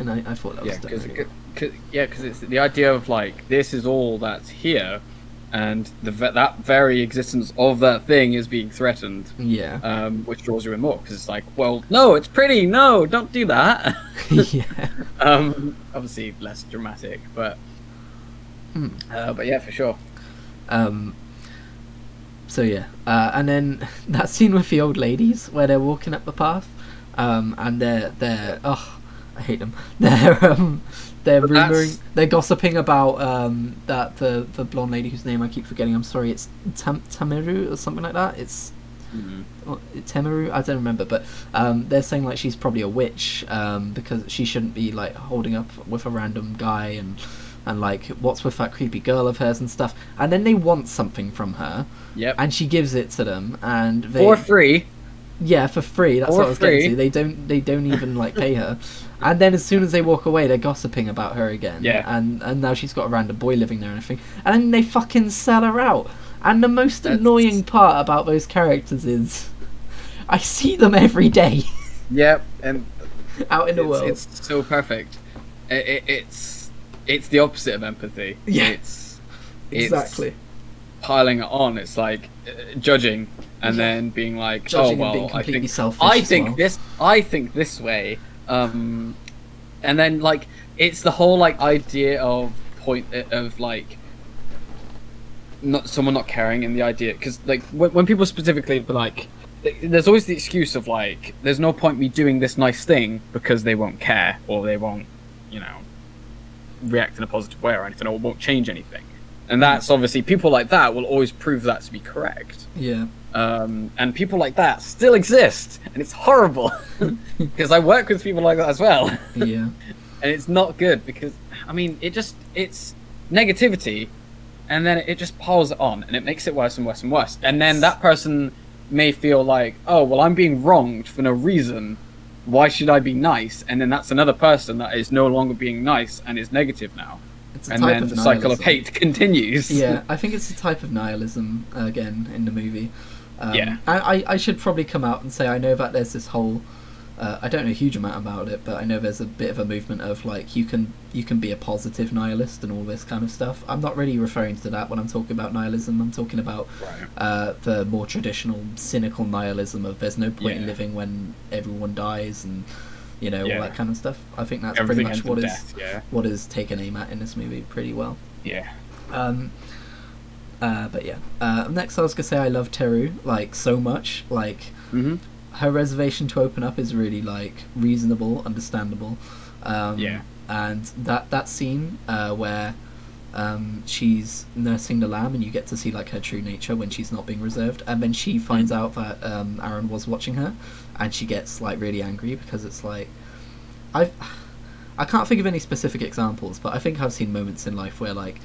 And I, I thought that was Yeah, because really well. yeah, because it's the idea of like this is all that's here, and the that very existence of that thing is being threatened, yeah. um, which draws you in more because it's like, well, no, it's pretty. No, don't do that. yeah. um, obviously less dramatic, but Hmm. uh, but yeah, for sure. Um, so yeah, uh, and then that scene with the old ladies where they're walking up the path, um, and they're they're oh, I hate them. They're um, they're But that's- rumoring, they're gossiping about um, that the the blonde lady whose name I keep forgetting. I'm sorry, it's Tam- Tamiru or something like that. It's Mhm. uh, I don't remember, but um, they're saying like she's probably a witch um, because she shouldn't be like holding up with a random guy and and like what's with that creepy girl of hers and stuff. And then they want something from her, Yep. and she gives it to them, and they For free. yeah for free. That's For what I was getting free. to. They don't they don't even like pay her. And then as soon as they walk away, they're gossiping about her again. Yeah. And and now she's got a random boy living there and everything. And then they fucking sell her out. And the most That's- annoying part about those characters is, I see them every day Yep. And out in the it's, world. it's so perfect. It, it, it's it's the opposite of empathy. Yeah. It's it's exactly. piling it on. It's like uh, judging and Yeah. then being like, Judging oh well, I think. I think well. this I think this way. Um, and then like it's the whole like idea of point of like not someone not caring in the idea because like when, when people specifically like there's always the excuse of like there's no point me doing this nice thing because they won't care or they won't you know react in a positive way or anything or won't change anything and that's obviously people like that will always prove that to be correct. Yeah. um, and people like that still exist and it's horrible. Because i work with people like that as well. Yeah. and it's not good because i mean it just it's negativity and then it just piles it on and it makes it worse and worse and worse. And then that person may feel like oh well i'm being wronged for no reason. Why should i be nice? And then that's another person that is no longer being nice and is negative now and then the cycle of hate continues yeah, I think it's a type of nihilism uh, again in the movie. Um, Yeah. I, I should probably come out and say I know that there's this whole. Uh, I don't know a huge amount about it, but I know there's a bit of a movement of like you can you can be a positive nihilist and all this kind of stuff. I'm not really referring to that when I'm talking about nihilism. I'm talking about right uh, the more traditional cynical nihilism of there's no point in living when everyone dies and you know Yeah. all that kind of stuff. I think that's everything pretty much what is death yeah what is taken aim at in this movie pretty well. yeah Um, uh, but yeah. Uh, next, I was gonna say I love Therru like so much. Like mm-hmm. her reservation to open up is really like reasonable, understandable. Um, Yeah. And that that scene uh, where um, she's nursing the lamb, and you get to see like her true nature when she's not being reserved, and then she finds out that um, Arren was watching her, and she gets like really angry because it's like, I've. I can't think of any specific examples, but I think I've seen moments in life where like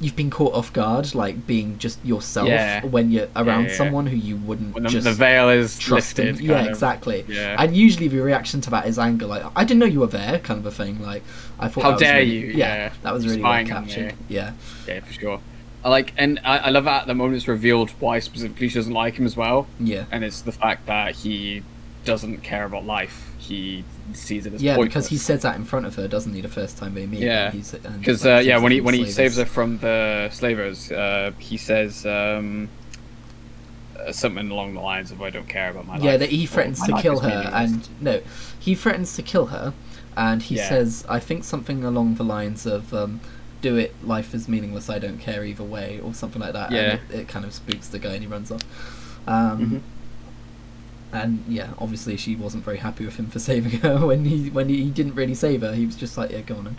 you've been caught off guard, like being just yourself Yeah. when you're around yeah, yeah. someone who you wouldn't when the, just the veil is trust lifted. Yeah, of. exactly. yeah And usually the reaction to that is anger, like I didn't know you were there, kind of a thing. Like I thought. How dare really- you, Yeah, that was really well Spying captured. Yeah, Yeah, for sure. I like, and I, I love that at the moment it's revealed why specifically she doesn't like him as well, yeah, and it's the fact that he doesn't care about life. He sees it as yeah. pointless. Because he says that in front of her, doesn't he? The first time they meet. Yeah. Because uh, yeah, when he when he slavers. saves her from the slavers, uh, he says um, uh, something along the lines of "I don't care about my life." Yeah, that he threatens to kill her, and no, he threatens to kill her, and he Yeah. says, I think something along the lines of. Um, do it, life is meaningless, I don't care either way, or something like that. Yeah. And it, it kind of spooks the guy and he runs off. Um, Mhm. And yeah, obviously she wasn't very happy with him for saving her when he when he, he didn't really save her. He was just like, yeah, go on.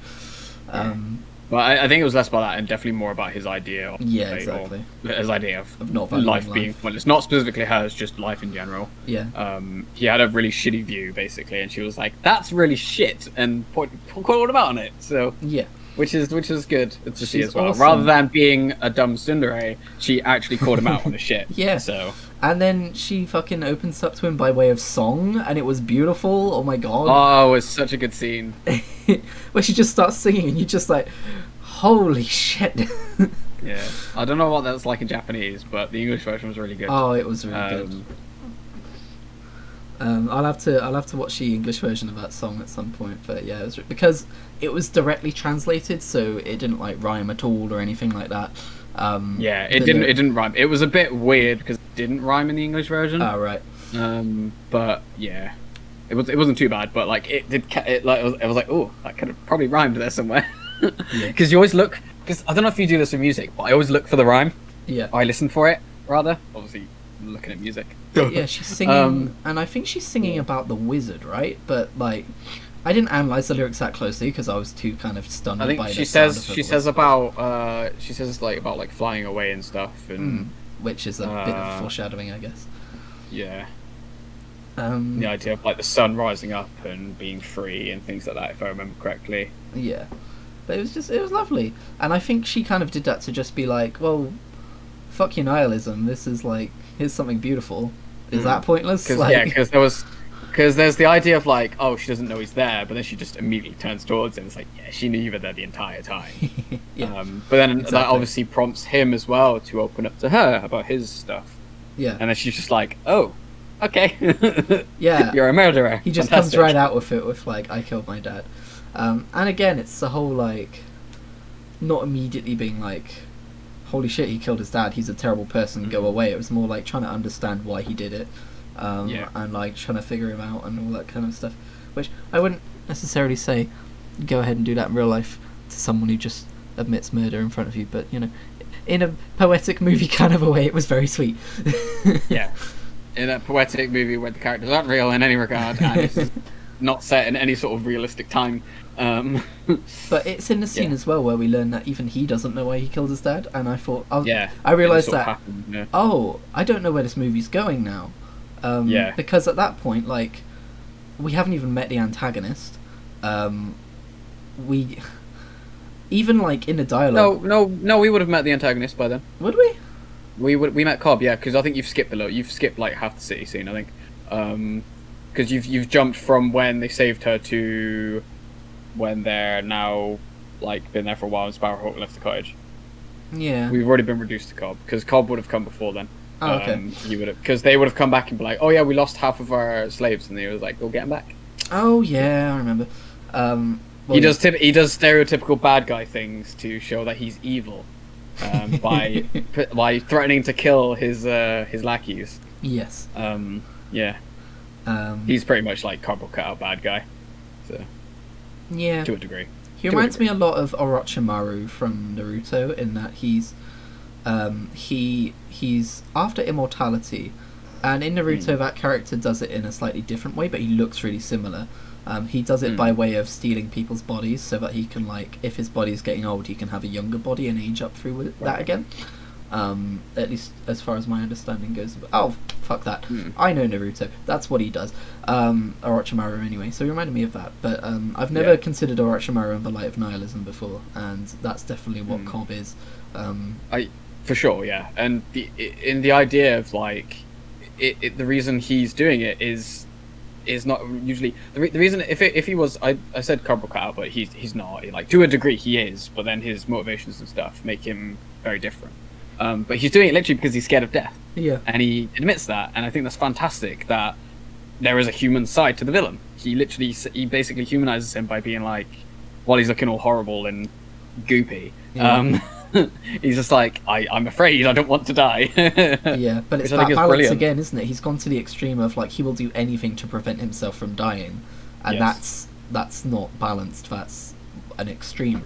Um, But I, I think it was less about that and definitely more about his idea. Of, Yeah, like, exactly. His idea of, Of not life life. well, it's Not specifically hers, just life in general. yeah, um, he had a really shitty view basically, and she was like, "That's really shit," and point, called him out on it. So, yeah, which is which is good to see She's as well. awesome. Rather than being a dumb tsundere, she actually called him out on the shit. Yeah. So, and then she fucking opens up to him by way of song, and it was beautiful. Oh my god, oh, it's such a good scene. where she just starts singing, and you're just like, holy shit. Yeah, I don't know what that's like in Japanese, but the English version was really good. oh, it was really good. Um, Um, I'll have to I'll have to watch the English version of that song at some point. But yeah, it was because it was directly translated, so it didn't like rhyme at all or anything like that. Um, yeah, it didn't it didn't rhyme. It was a bit weird because it didn't rhyme in the English version. Oh right. Um, but yeah, it was it wasn't too bad. But like it did, it like it was, it was like oh, that could have probably rhymed there somewhere. Because you always look. Because I don't know if you do this with music, but I always look for the rhyme. Yeah. I listen for it rather. Obviously, looking at music. Yeah, she's singing, Um, and I think she's singing about the wizard, right? But like, I didn't analyze the lyrics that closely because I was too kind of stunned I by think she says she says about uh she says like about like flying away and stuff and Mm, which is a bit of Uh, foreshadowing, I guess. yeah Um, the idea of like the sun rising up and being free and things like that if I remember correctly. Yeah, but it was just it was lovely, and I think she kind of did that to just be like, well, fuck your nihilism. This is like here's something beautiful. Is Mm. that pointless? Because Like, yeah, because there was because there's the idea of like oh she doesn't know he's there, but then she just immediately turns towards him. It's like yeah she knew you were there the entire time. yeah, Um, but then that obviously prompts him as well to open up to her about his stuff, yeah, and then she's just like oh okay yeah. you're a murderer. He just Fantastic. comes right out with it with like I killed my dad, um, and again it's the whole like, not immediately being like, holy shit he killed his dad. He's a terrible person. Go Mhm. away. It was more like trying to understand why he did it, um, Yeah. and like trying to figure him out and all that kind of stuff. Which I wouldn't necessarily say, go ahead and do that in real life to someone who just admits murder in front of you. But you know, in a poetic movie kind of a way, it was very sweet. Yeah. In a poetic movie where the characters aren't real in any regard and it's not set in any sort of realistic time. Um, But it's in the scene Yeah. as well where we learn that even he doesn't know why he killed his dad, and I thought, I, was- yeah. I realized it sort of that. happened, yeah. Oh, I don't know where this movie's going now. Um, Yeah. Because at that point, like, we haven't even met the antagonist. Um, we, even like in the dialogue, no, no. No. We would have met the antagonist by then. would we? We would. We met Cob, yeah, because I think you've skipped a lot. You've skipped like half the city scene, I think, because you've you've jumped from when they saved her to when they're now like been there for a while and Sparrowhawk left the cottage. Yeah. We've already been reduced to Cob because Cob would have come before then. Oh, okay. Um, you would have because they would have come back and be like, "Oh yeah, we lost half of our slaves," and they was like, "Go get them back." oh yeah, I remember. Um, well, he does tip- he does stereotypical bad guy things to show that he's evil um, by p- by threatening to kill his uh, his lackeys. Yes. Um, yeah, Um, he's pretty much like cardboard cutout bad guy, so yeah. to a degree. He to a reminds me a lot of Orochimaru from Naruto in that he's um, he he's after immortality, and in Naruto Hmm. that character does it in a slightly different way, but he looks really similar. Um, he does it Hmm. by way of stealing people's bodies so that he can like if his body's getting old, he can have a younger body and age up through with that Right. again. Um, at least as far as my understanding goes. Oh fuck that! Hmm. I know Naruto. That's what he does. Um, Orochimaru anyway. So he reminded me of that. But um, I've never Yeah. considered Orochimaru in the light of nihilism before, and that's definitely what Hmm. Cob is. Um, For sure, yeah. And the in the idea of like, it, it the reason he's doing it is is not usually the, re- the reason if it, if he was I, I said cardboard cutout, but he's he's not like to a degree he is, but then his motivations and stuff make him very different. Um, but he's doing it literally because he's scared of death, yeah, and he admits that, and I think that's fantastic that there is a human side to the villain. He literally he basically humanizes him by being like, while he's looking all horrible and goopy. Yeah. Um, he's just like, I, I'm afraid I don't want to die. yeah. But it's that balance brilliant. again, isn't it? He's gone to the extreme of like he will do anything to prevent himself from dying, and Yes. that's that's not balanced. That's an extreme.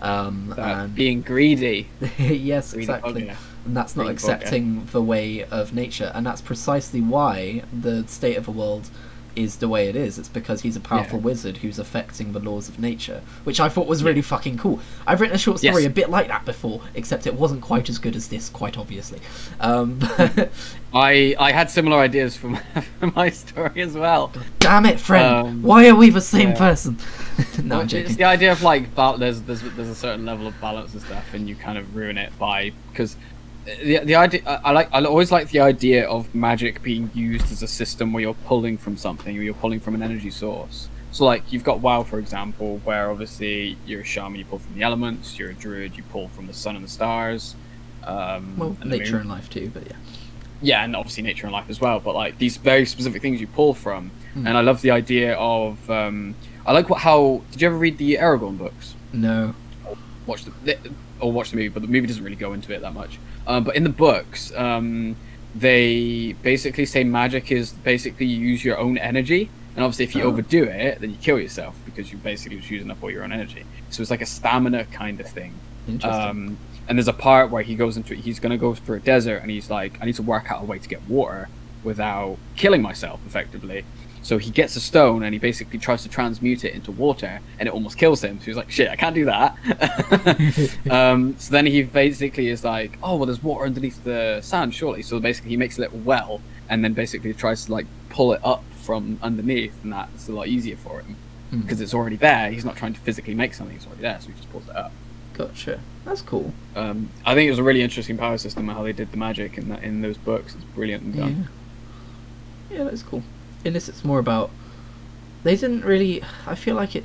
Um, and being greedy. yes, Greedy exactly. bugger. and that's not bugger. accepting the way of nature and that's precisely why the state of the world is the way it is it's because he's a powerful Yeah. wizard who's affecting the laws of nature which i thought was really fucking cool i've written a short story Yes. a bit like that before except it wasn't quite as good as this quite obviously um, I I had similar ideas for my, for my story as well. damn it friend Um, why are we the same yeah. person no Well, i'm joking It's the idea of like there's there's there's a certain level of balance and stuff, and you kind of ruin it by because the the idea I, I like I always like the idea of magic being used as a system where you're pulling from something or you're pulling from an energy source. So like you've got WoW for example, where obviously you're a shaman, you pull from the elements. You're a druid, you pull from the sun and the stars. Um, well and nature moon. and life too but yeah yeah, and obviously nature and life as well. But like these very specific things you pull from, Hmm. and I love the idea of. Um, I like what how did you ever read the Eragon books? no Watch the, the or watch the movie, but the movie doesn't really go into it that much. Um, but in the books, um, they basically say magic is basically you use your own energy, and obviously if you Oh. overdo it, then you kill yourself because you basically just using up all your own energy. So it's like a stamina kind of thing. interesting Um, and there's a part where he goes into he's going to go through a desert and he's like, I need to work out a way to get water without killing myself effectively. So he gets a stone and he basically tries to transmute it into water, and it almost kills him. So he's like, "Shit, I can't do that." um, so then he basically is like, "Oh well, there's water underneath the sand, surely." So basically, he makes a little well, and then basically tries to like pull it up from underneath, and that's a lot easier for him Hmm. because it's already there. He's not trying to physically make something; it's already there, so he just pulls it up. Gotcha. That's cool. Um, I think it was a really interesting power system how they did the magic in that in those books. It's brilliant Yeah. done. Yeah, that's cool. In this, it's more about. They didn't really. I feel like it.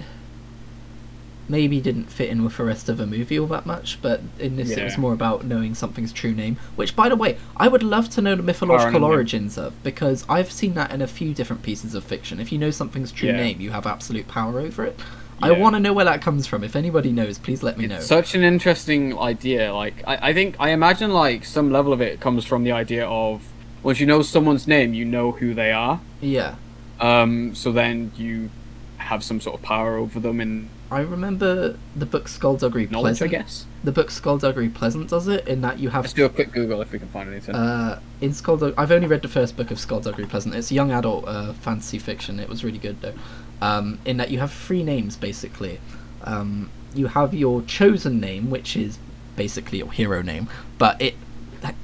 Maybe didn't fit in with the rest of the movie all that much, but in this, it was more about knowing something's true name. Which, by the way, I would love to know the mythological origins of, because I've seen that in a few different pieces of fiction. If you know something's true Yeah. name, you have absolute power over it. I want to know where that comes from. If anybody knows, please let me know. Such an interesting idea. Like I, I think I imagine like some level of it comes from the idea of once you know someone's name, you know who they are. yeah. Um, so then you have some sort of power over them in I remember the book Skullduggery knowledge, Pleasant. I guess. The book Skullduggery Pleasant does it in that you have Let's do a quick Google if we can find anything. Uh, in Skulldug, I've only read the first book of Skullduggery Pleasant. It's a young adult uh, fantasy fiction. It was really good though. Um, in that you have three names basically. Um, you have your chosen name, which is basically your hero name, but it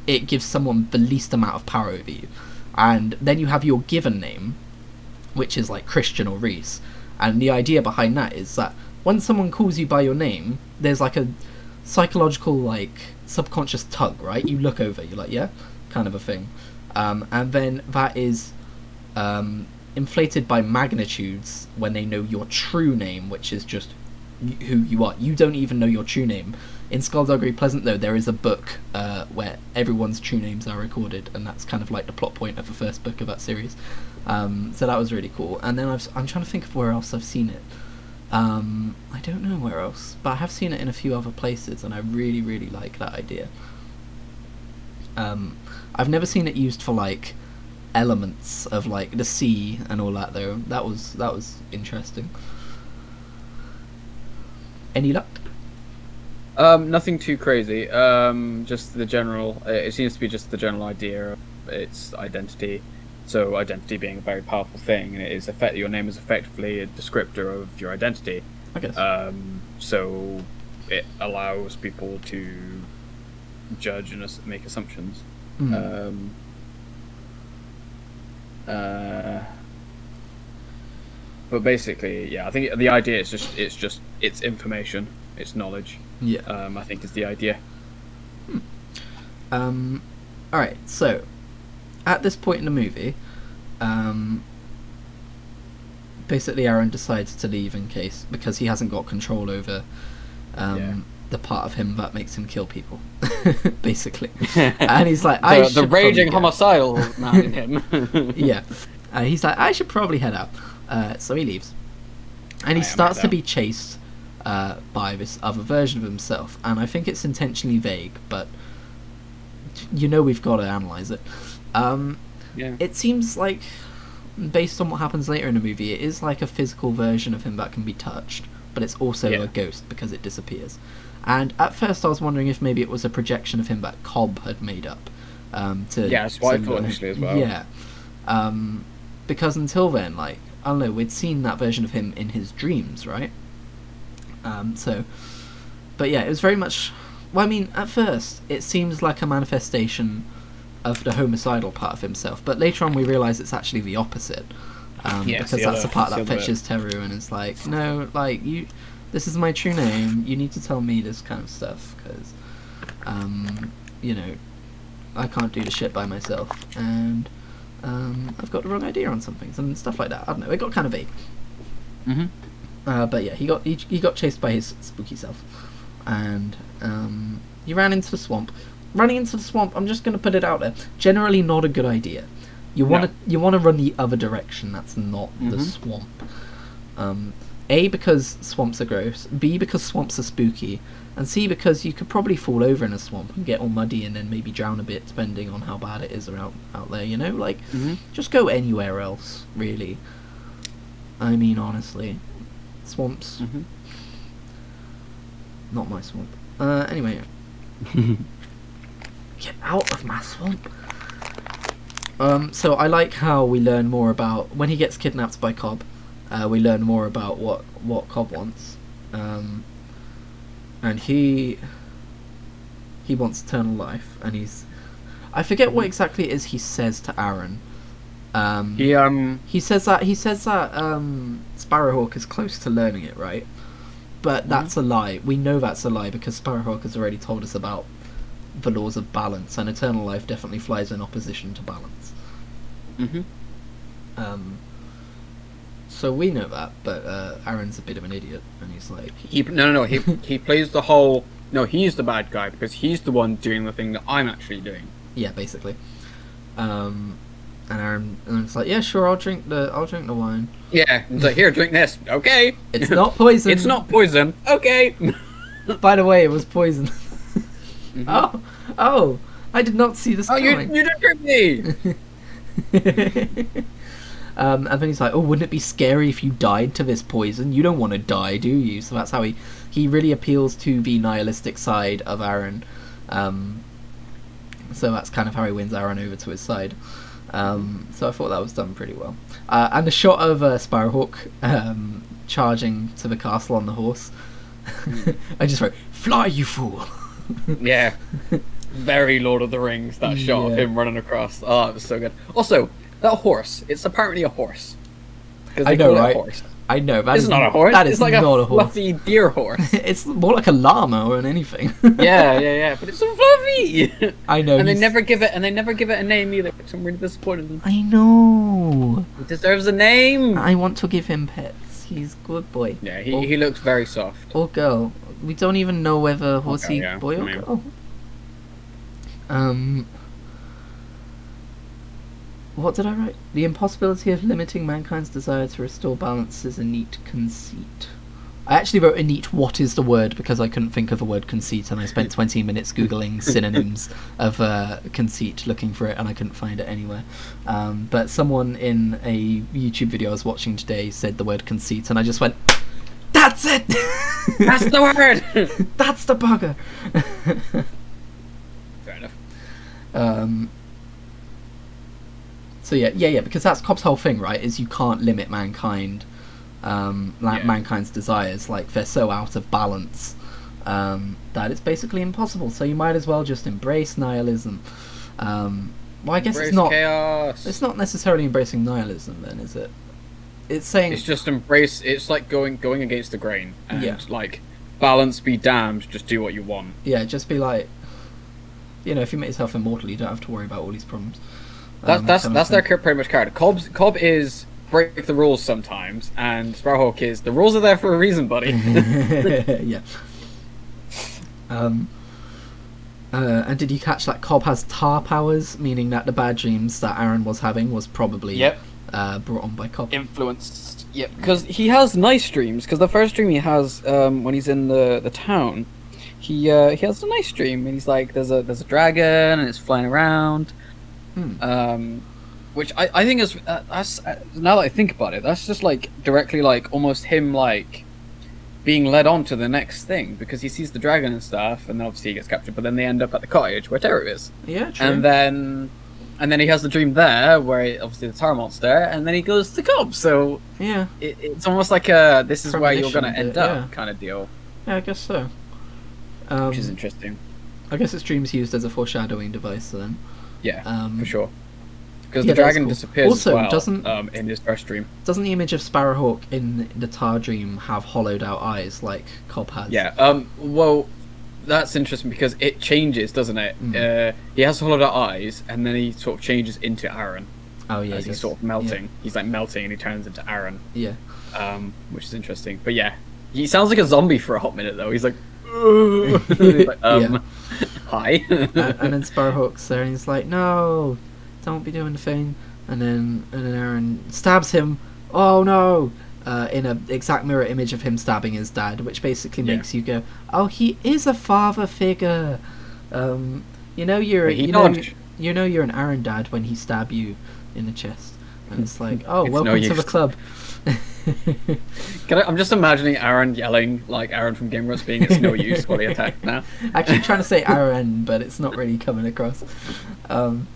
it gives someone the least amount of power over you. And then you have your given name, which is like Christian or Reese. And the idea behind that is that when someone calls you by your name, there's like a psychological, like subconscious tug, right? You look over, you're like, yeah, kind of a thing. Um, and then that is um, inflated by magnitudes when they know your true name, which is just who you are. You don't even know your true name. In Skullduggery Pleasant, though, there is a book uh, where everyone's true names are recorded, and that's kind of like the plot point of the first book of that series. Um, so that was really cool. And then s- I'm trying to think of where else I've seen it. Um, I don't know where else, but I have seen it in a few other places, and I really, really like that idea. Um, I've never seen it used for like elements of like the sea and all that though. That was that was interesting. Any luck? Um, nothing too crazy. Um, just the general. uh, It seems to be just the general idea of its identity. So identity being a very powerful thing, and it is effect. Your name is effectively a descriptor of your identity. I guess. Um, so it allows people to judge and make assumptions. Hmm. Um, uh, but basically, yeah, I think the idea is just it's just it's information, it's knowledge. Yeah. Um, I think is the idea. Um, all right. So, at this point in the movie, um, basically Arren decides to leave in case because he hasn't got control over um, Yeah. the part of him that makes him kill people, basically. and he's like, I the, the should probably raging homicidal man in him. yeah. Uh, he's like, I should probably head out. Uh, so he leaves. And he am starts to be chased uh, by this other version of himself. And I think it's intentionally vague, but you know we've got to analyze it. Um, yeah. it seems like, based on what happens later in the movie, it is like a physical version of him that can be touched, but it's also Yeah. a ghost because it disappears. And at first, I was wondering if maybe it was a projection of him that Cob had made up. Um, to Yeah, that's what I thought initially as well. Yeah, um, because until then, like I don't know, we'd seen that version of him in his dreams, right? Um, so, but yeah, it was very much. Well, I mean, at first, it seems like a manifestation of the homicidal part of himself, but later on, we realise it's actually the opposite. Um, Yeah, because the that's other- the part that the fetches Therru and it's like, no, like you, this is my true name. You need to tell me this kind of stuff because, um, you know, I can't do the shit by myself, and um, I've got the wrong idea on some things and stuff like that. I don't know. It got kind of vague. hmm Uh, but yeah, he got he, he got chased by his spooky self, and um, he ran into the swamp. Running into the swamp, I'm just going to put it out there. Generally, not a good idea. You want to you want to run the other direction. That's not the Mhm. swamp. Um, a because swamps are gross. B because swamps are spooky, and C because you could probably fall over in a swamp and get all muddy and then maybe drown a bit, depending on how bad it is out out there. You know, like hmm just go anywhere else, really. I mean, honestly, swamps, hmm not my swamp. Uh, anyway, get out of my swamp. Um, so I like how we learn more about when he gets kidnapped by Cob. Uh, we learn more about what what Cob wants, um, and he he wants eternal life, and he's I forget what exactly it is he says to Arren. Um, He um he says that he says that um, Sparrowhawk is close to learning it, right? But that's a lie. We know that's a lie because Sparrowhawk has already told us about the laws of balance, and eternal life definitely flies in opposition to balance. mhm. Um, so we know that, but uh, Arren's a bit of an idiot, and he's like, he no no no he he plays the whole no he's the bad guy because he's the one doing the thing that I'm actually doing. yeah, basically. Um, and Arren, and it's like, yeah, sure, I'll drink the, I'll drink the wine. Yeah, it's like here drink this. Okay. It's not poison. it's not poison. Okay. By the way, it was poison. Oh, oh, I did not see this oh you coming. you didn't drink me. um, and then he's like, "Oh, wouldn't it be scary if you died to this poison? You don't want to die, do you?" So that's how he he really appeals to the nihilistic side of Arren. Um, so that's kind of how he wins Arren over to his side. Um, so I thought that was done pretty well. Uh, and the shot of uh, Sparrowhawk um, charging to the castle on the horse. I just wrote, "Fly, you fool!" Yeah. Very Lord of the Rings, that shot of him running across. Oh, it was so good. Also, that horse, it's apparently a horse. I know, call it a right? horse. I know that It's is not a horse. That is it's like not a, a horse. fluffy deer horse. it's more like a llama or anything. yeah, yeah, yeah. But it's so fluffy. I know. and they never give it and they never give it a name either, which I'm really disappointed in. I know. It deserves a name. I want to give him pets. He's good boy. Yeah, he, Or, he looks very soft. or girl. We don't even know whether horsey yeah. boy I or mean- girl. Um. What did I write? The impossibility of limiting mankind's desire to restore balance is a neat conceit. I actually wrote a neat what is the word because I couldn't think of the word conceit and I spent 20 minutes googling synonyms of uh, conceit looking for it and I couldn't find it anywhere. Um, but someone in a YouTube video I was watching today said the word conceit and I just went, That's it! That's the word. That's the bugger! Fair enough. Um, so yeah, yeah, yeah, because that's Cob's whole thing, right? Is you can't limit mankind, um, la- Yeah. mankind's desires. Like they're so out of balance um, that it's basically impossible. So you might as well just embrace nihilism. Um, well, I guess Embrace it's not. chaos. It's not necessarily embracing nihilism, then, is it? It's saying It's just embrace. It's like going going against the grain and Yeah. like balance be damned. Just do what you want. yeah, just be like, you know, if you make yourself immortal, you don't have to worry about all these problems. That's Um, that's that's their thing. pretty much character. Cob's Cob is break the rules sometimes, and Sparrowhawk is the rules are there for a reason, buddy. yeah. Um. Uh, and did you catch that Cob has tar powers, meaning that the bad dreams that Arren was having was probably Yep. uh, brought on by Cob. Influenced. Yep. Because he has nice dreams. Because the first dream he has um, when he's in the the town, he uh, he has a nice dream, and he's like, there's a there's a dragon, and it's flying around. Hmm. um, which I, I think is uh, that's uh, now that I think about it, that's just like directly like almost him like being led on to the next thing because he sees the dragon and stuff, and then obviously he gets captured, but then they end up at the cottage where Therru is, Yeah, true. and then and then he has the dream there where he, obviously the Tar monster, and then he goes to Cob, so yeah, it, it's almost like a this is where you're gonna end bit, up yeah. kind of deal, yeah, I guess so. Um, which is interesting. I guess it's dreams used as a foreshadowing device then. Yeah, Um, for sure. Because yeah, the dragon cool. disappears Also, well doesn't- um, in his first dream. Doesn't the image of Sparrowhawk in the tar dream have hollowed out eyes like Cob has? Yeah. Um. Well, that's interesting because it changes, doesn't it? Mm. Uh, he has hollowed out eyes, and then he sort of changes into Arren Oh yeah. as he's sort of melting. He's like melting, and he turns into Arren, Yeah. um, which is interesting. But yeah, he sounds like a zombie for a hot minute though. He's like, like, um, hi. and, and then Sparrowhawk's there, and he's like, "No, don't be doing the thing." And then and then Arren stabs him. Oh no! Uh, in an exact mirror image of him stabbing his dad, which basically Yeah. makes you go, "Oh, he is a father figure." Um, you know you're you know you know you're an Arren dad when he stab you in the chest, and it's like, "Oh, It's no welcome to the club." Can I, I'm just imagining Arren yelling like Arin from Game Grumps being it's no use while he attacked now. Actually, trying to say Aaron, but it's not really coming across. Um,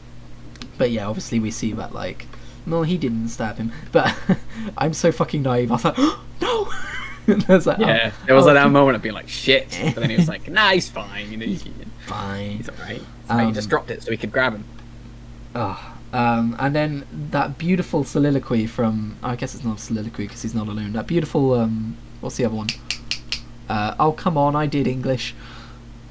but yeah, obviously we see that like, no, he didn't stab him. But I'm so fucking naive. I was like, no. And was like, oh, Yeah, there was oh, like that moment of being like, shit. But then he was like, nah, he's fine. You know, he's, Fine. he's alright. So he Um, just dropped it so he could grab him. Oh, um, and then that beautiful soliloquy from I guess it's not a soliloquy because he's not alone. That beautiful um, what's the other one? Uh, oh come on, I did English.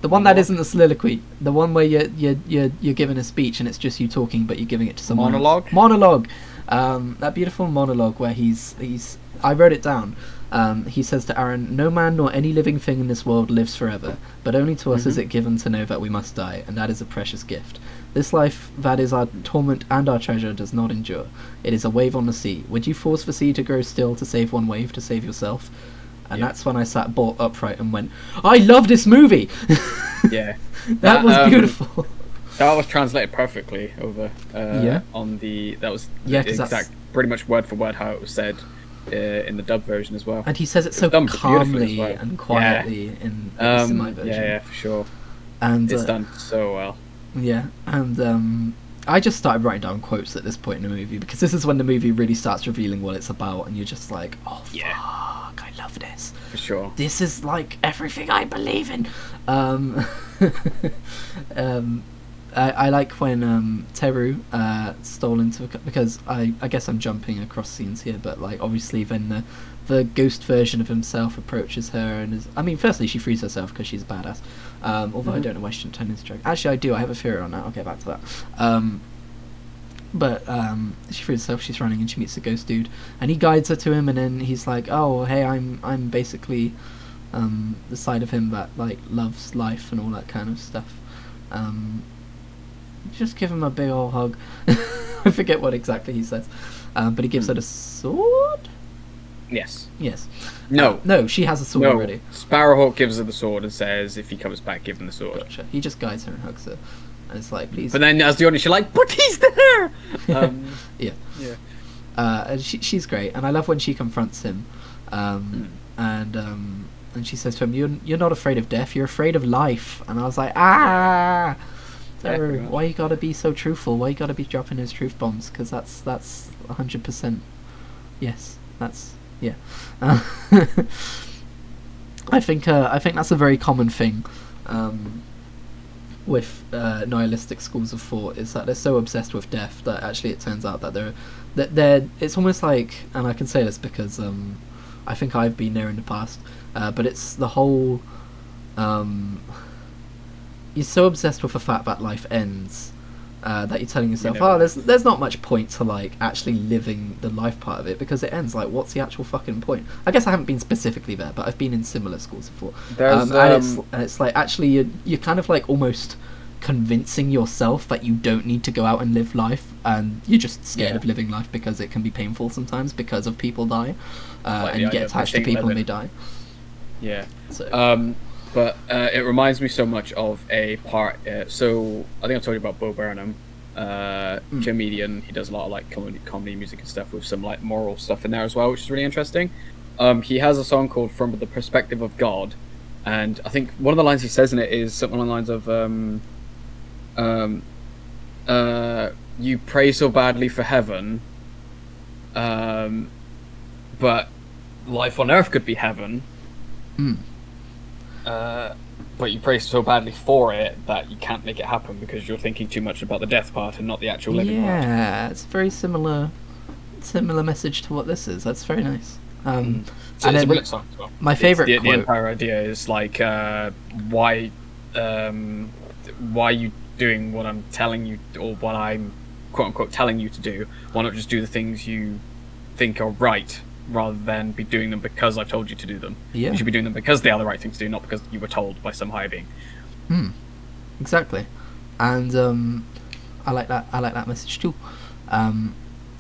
The one that isn't a soliloquy. The one where you're you're you're, you're giving a speech and it's just you talking, but you're giving it to someone. else. Monologue? Monologue. Um, that beautiful monologue where he's he's. I wrote it down. Um, he says to Aaron, "No man nor any living thing in this world lives forever, but only to us is Mhm. it given to know that we must die, and that is a precious gift. This life that is our torment and our treasure does not endure. It is a wave on the sea. Would you force the sea to grow still to save one wave to save yourself?" And Yeah. that's when I sat bolt upright and went, "I love this movie." Yeah. that, That, was um, beautiful. That was translated perfectly over. Uh, Yeah. On the that was Yeah, 'cause that's- pretty much word for word how it was said uh, in the dub version as well. and he says it It's so calmly well. and Yeah. quietly in, at in my Um, version. yeah, yeah, for sure. And It's uh, done so well. Yeah, and um, I just started writing down quotes at this point in the movie because this is when the movie really starts revealing what it's about, and you're just like, oh Yeah. fuck, I love this. For sure. This is like everything I believe in. Um, um, I, I like when um, Therru uh, stole into because I, I guess I'm jumping across scenes here, but like obviously when the the ghost version of himself approaches her and is I mean firstly she frees herself because she's a badass. Um, although I Mhm. don't know why she didn't turn into a dragon. Actually I do. I have a theory on that. I'll get back to that. Um, but um, she frees herself. She's running and she meets the ghost dude, and he guides her to him. And then he's like, "Oh, hey, I'm I'm basically um, the side of him that like loves life and all that kind of stuff." Um, just give him a big old hug. I forget what exactly he says, um, but he gives her the sword. Yes. Yes. No. No, she has a sword no. already. Sparrowhawk gives her the sword and says, if he comes back, give him the sword. Gotcha. He just guides her and hugs her, and it's like, please. But then, as the audience, you're like, but he's there! Um, yeah. yeah. uh, and she, she's great, and I love when she confronts him, um, Mm. and um, and she says to him, "You're you're not afraid of death, you're afraid of life." And I was like, "Ah, Yeah, Therru, pretty much. why you gotta be so truthful? Why you gotta be dropping those truth bombs? Because that's that's hundred percent, yes, that's yeah." Uh, I think uh, I think that's a very common thing. Um, with uh, nihilistic schools of thought is that they're so obsessed with death that actually it turns out that they're that they're it's almost like and I can say this because um, I think I've been there in the past uh, but it's the whole um, you're so obsessed with the fact that life ends uh, that you're telling yourself never- oh there's there's not much point to like actually living the life part of it because it ends. Like what's the actual fucking point? I guess I haven't been specifically there but I've been in similar schools before, um, and, it's, um, and it's like actually you're, you're kind of like almost convincing yourself that you don't need to go out and live life and you're just scared Yeah. of living life because it can be painful sometimes because of people die uh, Like and you get attached to people and they die. Yeah. so Um, but uh, it reminds me so much of a part. Uh, so I think I told you about Bo Burnham, uh, Mm. comedian. He does a lot of like comedy, comedy music and stuff with some like moral stuff in there as well, which is really interesting. Um, he has a song called "From the Perspective of God," and I think one of the lines he says in it is something along the lines of, um, um, uh, "You pray so badly for heaven, um, but life on earth could be heaven." Mm. Uh, but you pray so badly for it that you can't make it happen because you're thinking too much about the death part and not the actual living part. yeah it's very similar similar message to what this is that's very nice um, Mm. So and it's a brilliant song well. my favorite the, the entire idea is like uh, why um, why are you doing what I'm telling you or what I'm quote unquote telling you to do? Why not just do the things you think are right rather than be doing them because I've told you to do them? yeah You should be doing them because they are the right thing to do, not because you were told by some higher being. Hmm. Exactly, and um, I like that. I like that message too. Um,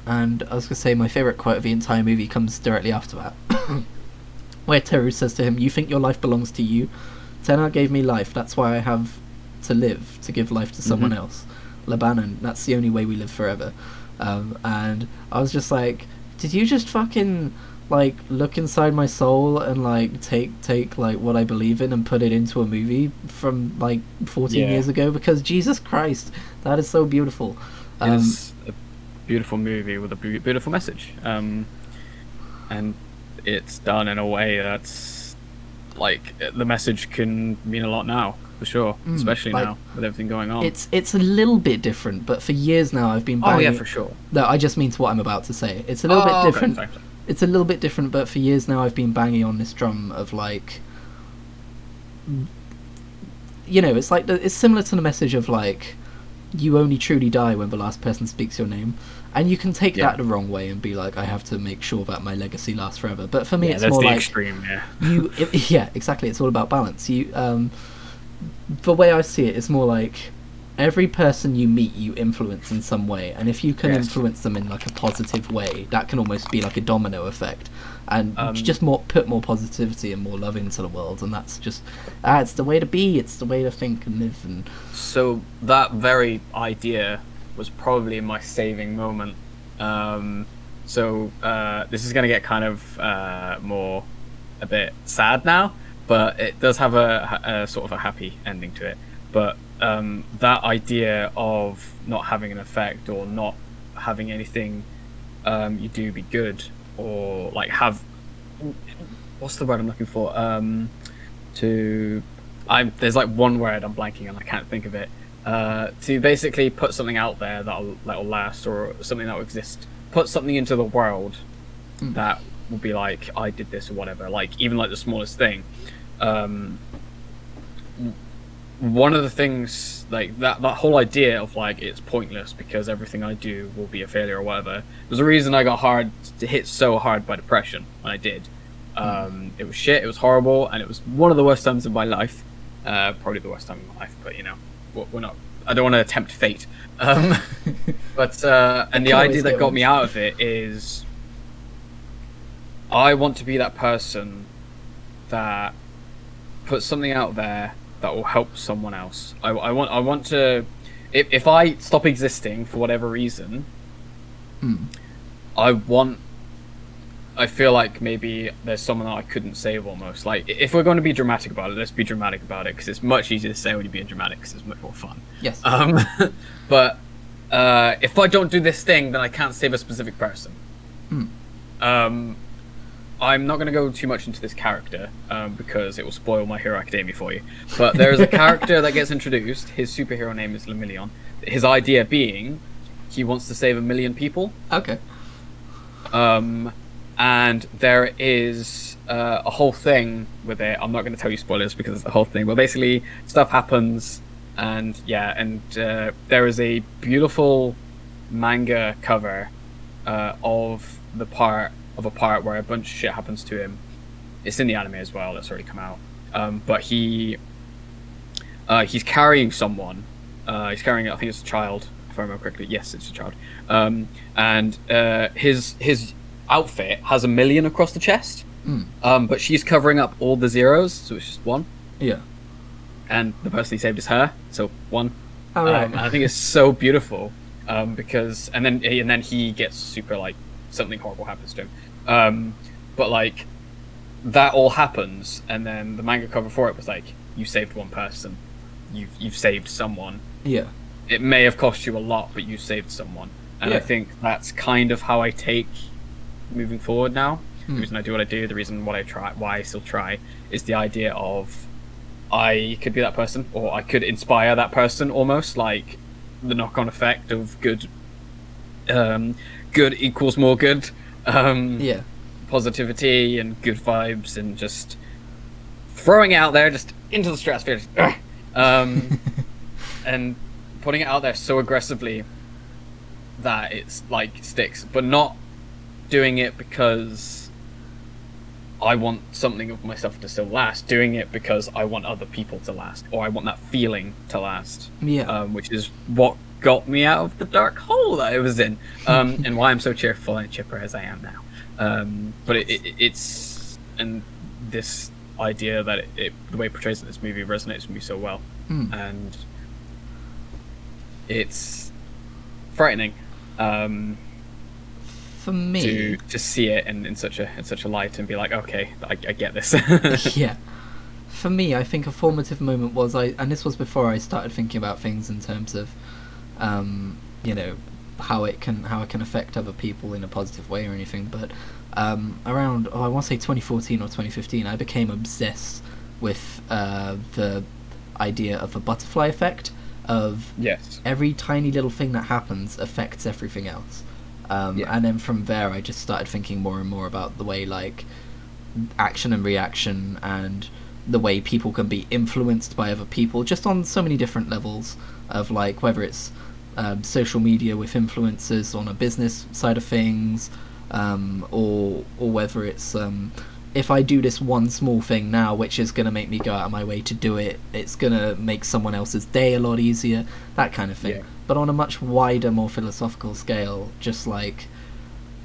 and I was gonna say my favorite quote of the entire movie comes directly after that, where Therru says to him, "You think your life belongs to you? Tenar gave me life. That's why I have to live to give life to someone Mhm. else. Labanan. That's the only way we live forever." Um, and I was just like, "Did you just fucking?" like look inside my soul and like take take like what I believe in and put it into a movie from like 14 Yeah. years ago because Jesus Christ that is so beautiful Um, it's a beautiful movie with a beautiful message, um, and it's done in a way that's like the message can mean a lot now for sure, Mm, especially like, now with everything going on. It's it's a little bit different, but for years now I've been oh banging. yeah, for sure. No, I just mean to what I'm about to say. It's a little Oh, bit okay, different. sorry, sorry. It's a little bit different, but for years now I've been banging on this drum of like, you know, it's like the, it's similar to the message of like, you only truly die when the last person speaks your name, and you can take Yeah. that the wrong way and be like, I have to make sure that my legacy lasts forever. But for me, Yeah, it's more like extreme. Yeah. you it, yeah exactly it's all about balance you um the way i see it is more like every person you meet you influence in some way and if you can Yes. influence them in like a positive way that can almost be like a domino effect and Um, just more put more positivity and more love into the world and that's just ah, it's the way to be it's the way to think and live and So that very idea was probably my saving moment. Um, so uh, this is going to get kind of uh, more a bit sad now, but it does have a, a sort of a happy ending to it. But um, that idea of not having an effect or not having anything um, you do be good or like have what's the word I'm looking for? Um, to I'm there's like one word I'm blanking on. I can't think of it. Uh, to basically put something out there that'll that'll last, or something that will exist. Put something into the world Mm. that will be like I did this or whatever. Like even like the smallest thing. Um, one of the things like that that whole idea of like it's pointless because everything I do will be a failure or whatever was the reason I got hard to hit so hard by depression when I did. Um, It was shit. It was horrible, and it was one of the worst times of my life. Uh, probably the worst time of my life, but you know, we're we're not. I don't want to attempt fate. Um, but uh, and the idea that got me out of it is, I want to be that person that puts something out there that will help someone else. I, I want I want to if, if I stop existing for whatever reason, Hmm. I want I feel like maybe there's someone that I couldn't save almost. Like if we're going to be dramatic about it, let's be dramatic about it because it's much easier to say when you're being dramatic because it's much more fun. yes Um, but uh, if I don't do this thing, then I can't save a specific person. Hmm. Um, I'm not going to go too much into this character um, because it will spoil My Hero Academia for you. But there is a character that gets introduced. His superhero name is Lemillion. His idea being he wants to save a million people. okay Um, and there is uh, a whole thing with it. I'm not going to tell you spoilers because it's the whole thing. But basically, stuff happens, and yeah, and uh, there is a beautiful manga cover uh, of the part of a part where a bunch of shit happens to him. It's in the anime as well. That's already come out. Um, but he uh, he's carrying someone. Uh, he's carrying, I think it's a child, if I remember correctly. Yes, it's a child. Um, and uh, his his outfit has a million across the chest, Mm. um, but she's covering up all the zeros, so it's just one. yeah And the person he saved is her, so one. all right Um, I think it's so beautiful um, because, and then and then he gets super like something horrible happens to him. Um, but like that all happens, and then the manga cover for it was like, "You saved one person, you've you've saved someone. yeah It may have cost you a lot, but you saved someone." And I think that's kind of how I take moving forward now. Hmm. The reason I do what I do, the reason what I try, why I still try, is the idea of I could be that person, or I could inspire that person almost, like the knock-on effect of good, um, good equals more good, um, yeah positivity and good vibes, and just throwing it out there, just into the stratosphere, just, um, and putting it out there so aggressively that it's like sticks, but not doing it because I want something of myself to still last. Doing it because I want other people to last, or I want that feeling to last. yeah Um, which is what got me out of the dark hole that I was in, um, and why I'm so cheerful and chipper as I am now. Um, but it, it, it's and this idea that it, the way it portrays in this movie resonates with me so well, Hmm. and it's frightening. Um, for me to to see it in, in such a in such a light and be like, okay, I, I get this. yeah. For me, I think a formative moment was I, and this was before I started thinking about things in terms of, um, you know, how it can how it can affect other people in a positive way or anything. But um, around oh I want to say 2014 or 2015, I became obsessed with uh, the idea of a butterfly effect of Yes. every tiny little thing that happens affects everything else. Um, Yeah. And then from there, I just started thinking more and more about the way like action and reaction and the way people can be influenced by other people, just on so many different levels of like whether it's um, social media with influencers on a business side of things, um, or or whether it's um, if I do this one small thing now, which is going to make me go out of my way to do it, it's going to make someone else's day a lot easier, that kind of thing. Yeah. But on a much wider, more philosophical scale, just like,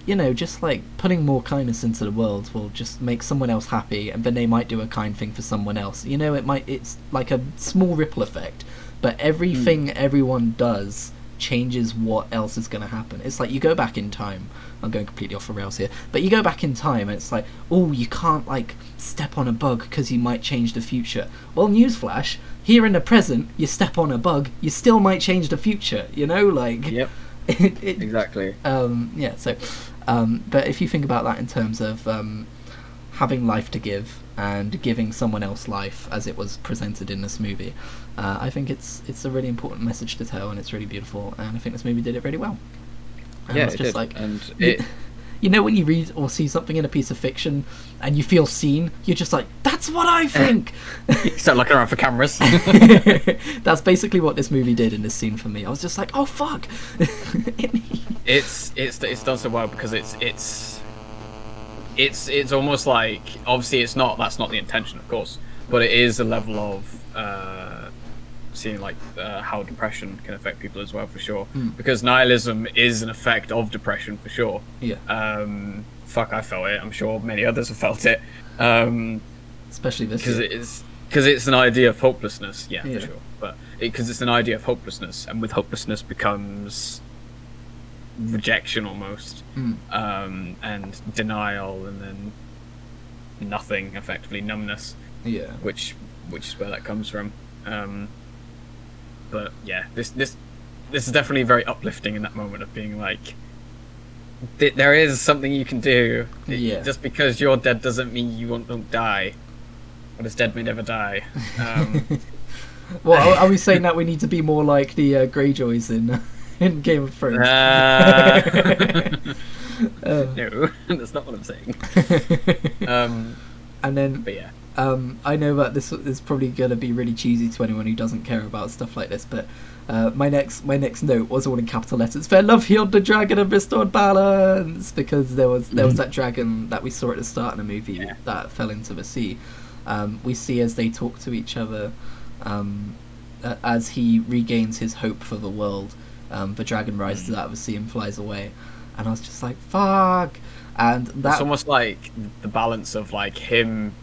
you know, just like putting more kindness into the world will just make someone else happy, and then they might do a kind thing for someone else. You know, it might, it's like a small ripple effect, but everything everyone does changes what else is going to happen. It's like you go back in time. I'm going completely off the rails here, but you go back in time and it's like, oh, you can't like step on a bug because you might change the future. Well, newsflash, here in the present, you step on a bug, you still might change the future. You know, like Yep. it, it, Exactly. um, yeah. So, um, but if you think about that in terms of um, having life to give and giving someone else life, as it was presented in this movie, uh, I think it's it's a really important message to tell, and it's really beautiful, and I think this movie did it really well. And yeah, it's it just did. like and you- it. you know when you read or see something in a piece of fiction and you feel seen, you're just like, that's what I think. Start looking around for cameras. That's basically what this movie did in this scene for me. I was just like, oh fuck. it's it's it's done so well because it's it's it's it's almost like obviously it's not that's not the intention of course but it is a level of uh seeing like uh, how depression can affect people as well for sure. Mm. because nihilism is an effect of depression for sure. Yeah, um fuck i felt it. I'm sure many others have felt it. Um especially this. because it's because it's an idea of hopelessness. Yeah, Yeah. for sure. But because it's an idea of hopelessness and with hopelessness becomes rejection almost Mm. um, and denial and then nothing effectively numbness yeah. which which is where that comes from um, but yeah this this this is definitely very uplifting in that moment of being like th- there is something you can do Yeah. just because you're dead doesn't mean you won't don't die what is dead may never die um, Well, are, are we saying that we need to be more like the uh, Greyjoys in in Game of Thrones? uh, Uh, no that's not what i'm saying um, and then but yeah um, I know that this is probably going to be really cheesy to anyone who doesn't care about stuff like this, but uh, my next my next note was all in capital letters. Fair love healed the dragon and restored balance because there was there was that dragon that we saw at the start of the movie Yeah. that fell into the sea. Um, we see as they talk to each other, um, as he regains his hope for the world. Um, the dragon rises out of the sea and flies away, and I was just like, "Fuck!" And that it's almost like the balance of like him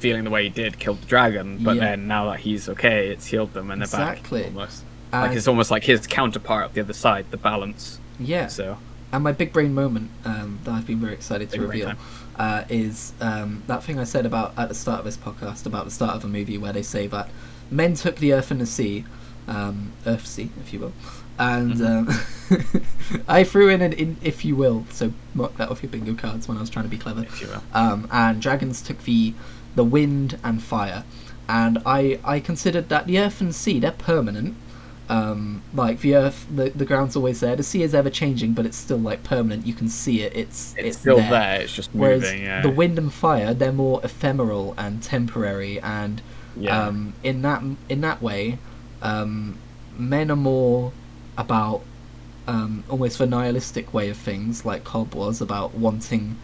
feeling the way he did killed the dragon, but Yeah. then now that he's okay, it's healed them and they're Exactly. back almost. and, like it's almost like his counterpart of the other side, the balance. yeah. So And my big brain moment um, that I've been very excited to Big reveal uh, is um, that thing I said about at the start of this podcast about the start of a movie where they say that men took the earth and the sea, um, earth sea, if you will, and um, I threw in an in, if you will, so mark that off your bingo cards when I was trying to be clever. if you will. Um, and dragons took the the wind and fire, and I I considered that the earth and sea they're permanent. Um, like the earth, the, the ground's always there. The sea is ever changing, but it's still like permanent. You can see it. It's It's, still there. It's just Whereas moving. Yeah. the wind and fire, they're more ephemeral and temporary, and yeah. um, in that in that way, um, men are more about um, almost the nihilistic way of things, like Cob was about wanting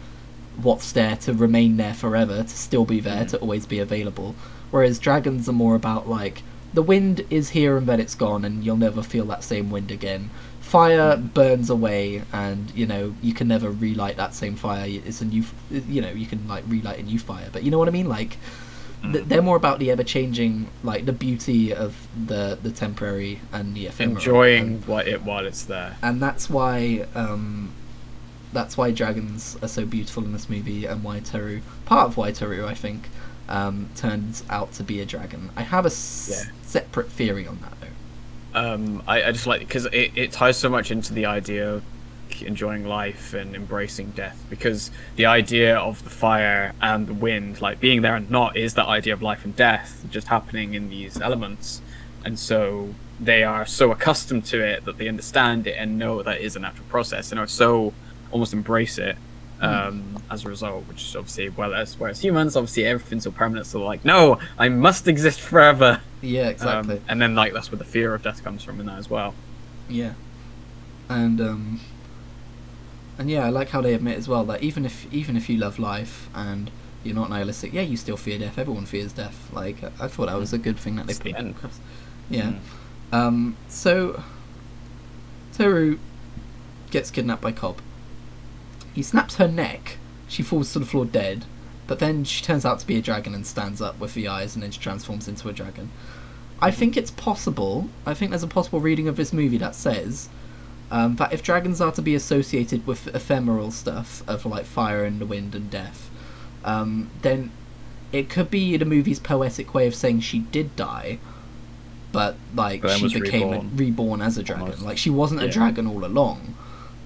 what's there to remain there forever, to still be there, Mm. to always be available. Whereas dragons are more about like the wind is here and then it's gone, and you'll never feel that same wind again. Fire Mm. burns away, and you know you can never relight that same fire. It's a new, you know, you can like relight a new fire, but you know what I mean, like Mm. they're more about the ever changing, like the beauty of the the temporary and the ephemeral. enjoying and, what it while it's there. and that's why um, that's why dragons are so beautiful in this movie, and why Therru, part of why Therru, I think, um, turns out to be a dragon. I have a s- Yeah. separate theory on that though. Um, I, I just like because it, it ties so much into the idea like enjoying life and embracing death because the idea of the fire and the wind like being there and not is that idea of life and death just happening in these elements. And so they are so accustomed to it that they understand it and know that is a natural process and are so almost embrace it um, as a result which is obviously well as whereas humans obviously everything's so permanent so like no i must exist forever. Yeah, Um, exactly. and then like that's where the fear of death comes from in that as well. Yeah, and um, and yeah, I like how they admit as well that even if even if you love life and you're not nihilistic, yeah, you still fear death. Everyone fears death. Like I thought that was a good thing that they It's put across. Yeah. Mm. Um. So Therru gets kidnapped by Cob. He snaps her neck. She falls to the floor dead. But then she turns out to be a dragon and stands up with the eyes, and then she transforms into a dragon. I think it's possible. I think there's a possible reading of this movie that says um, that if dragons are to be associated with ephemeral stuff of like fire and the wind and death, um, then it could be the movie's poetic way of saying she did die, but like But she became reborn. A, reborn as a dragon. Almost. Like she wasn't a dragon all along.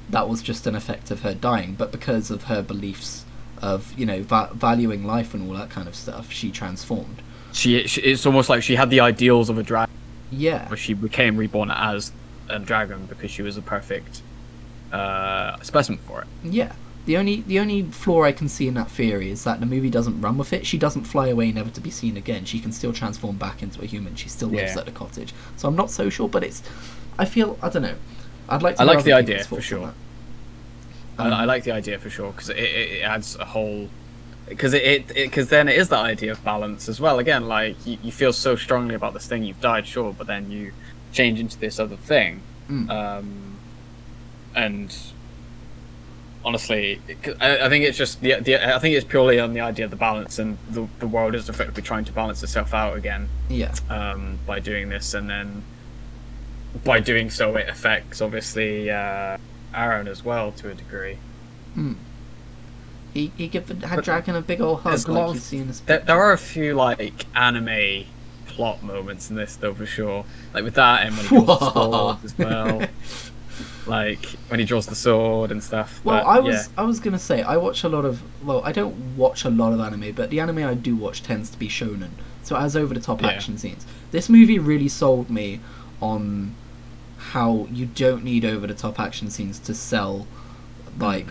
That was just an effect of her dying, but because of her beliefs of you know va- valuing life and all that kind of stuff, she transformed. she, she it's almost like she had the ideals of a dragon Yeah, but she became reborn as a dragon because she was a perfect uh, specimen for it Yeah. The only the only flaw I can see in that theory is that the movie doesn't run with it. She doesn't fly away never to be seen again. She can still transform back into a human. She still lives Yeah. at the cottage. So I'm not so sure, but it's I feel I don't know. I'd like to I like the idea, for sure. that. I, I Um, like the idea for sure because it, it, adds a whole because it it because then it is that idea of balance as well again like you, you feel so strongly about this thing you've died sure but then you change into this other thing Mm. um and honestly I, I think it's just the, the I think it's purely on the idea of the balance and the, the world is effectively trying to balance itself out again Yeah. um, by doing this, and then by doing so, it affects obviously uh, Arren as well to a degree. Mm. He he give the, had Dragon a big old hug like you of- see this There, there are a few like anime plot moments in this though for sure, like with that and when he draws the sword as well, like when he draws the sword and stuff. Well, but, I was yeah. I was gonna say I watch a lot of well I don't watch a lot of anime, but the anime I do watch tends to be shonen, so has over the top Yeah. action scenes. This movie really sold me on how you don't need over the top action scenes to sell like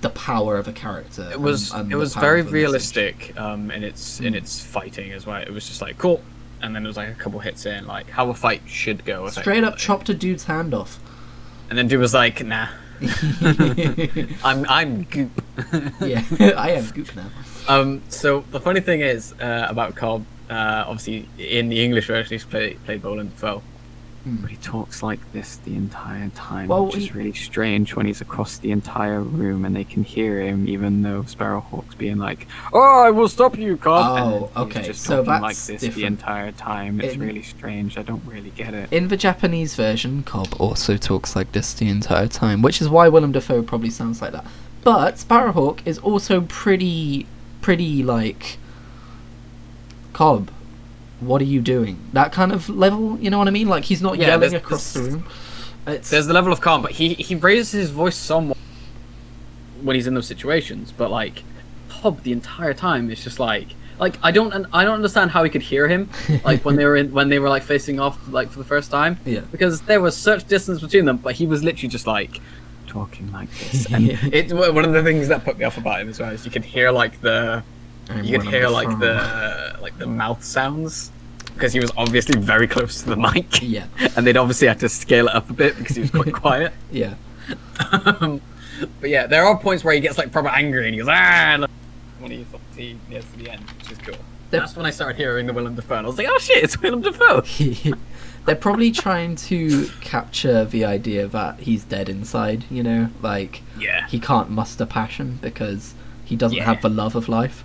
the power of a character. It was and- and it was very of a message. realistic um, in its in Mm. its fighting as well. It was just like cool, and then there was like a couple hits in like how a fight should go. Straight up chopped a dude's hand off. And then dude was like, nah, I'm I'm goop. yeah, I am goop now. Um. So the funny thing is uh, about Cob. Uh, obviously, in the English version, he's played played Boland Dafoe. Hmm. But he talks like this the entire time, Well, which is really strange when he's across the entire room and they can hear him, even though Sparrowhawk's being like, "Oh, I will stop you, Cob." Oh, okay, just so talking like that's this the different. entire time. It's In- really strange. I don't really get it. In the Japanese version, Cob also talks like this the entire time, which is why Willem Dafoe probably sounds like that. But Sparrowhawk is also pretty, pretty like Cob. What are you doing? That kind of level, you know what I mean? Like he's not Yeah, yelling across the room. It's There's the level of calm, but he he raises his voice somewhat when he's in those situations. But like Cob, the entire time, it's just like like I don't I don't understand how he could hear him like when they were in when they were like facing off like for the first time. Yeah. Because there was such distance between them, but he was literally just like Talking like this, and and It one of the things that put me off about him as well is you could hear like the I'm you could hear the like the like the mouth sounds because he was obviously very close to the mic. Yeah. and they'd obviously had to scale it up a bit because he was quite quiet. yeah. Um, but yeah, there are points where he gets like proper angry and he goes ah look," when he he gets to the end, which is cool. The- That's when I started hearing the Willem Dafoe. And I was like, oh shit, it's Willem Dafoe. They're probably trying to capture the idea that he's dead inside, you know, like Yeah. he can't muster passion because he doesn't Yeah. have the love of life.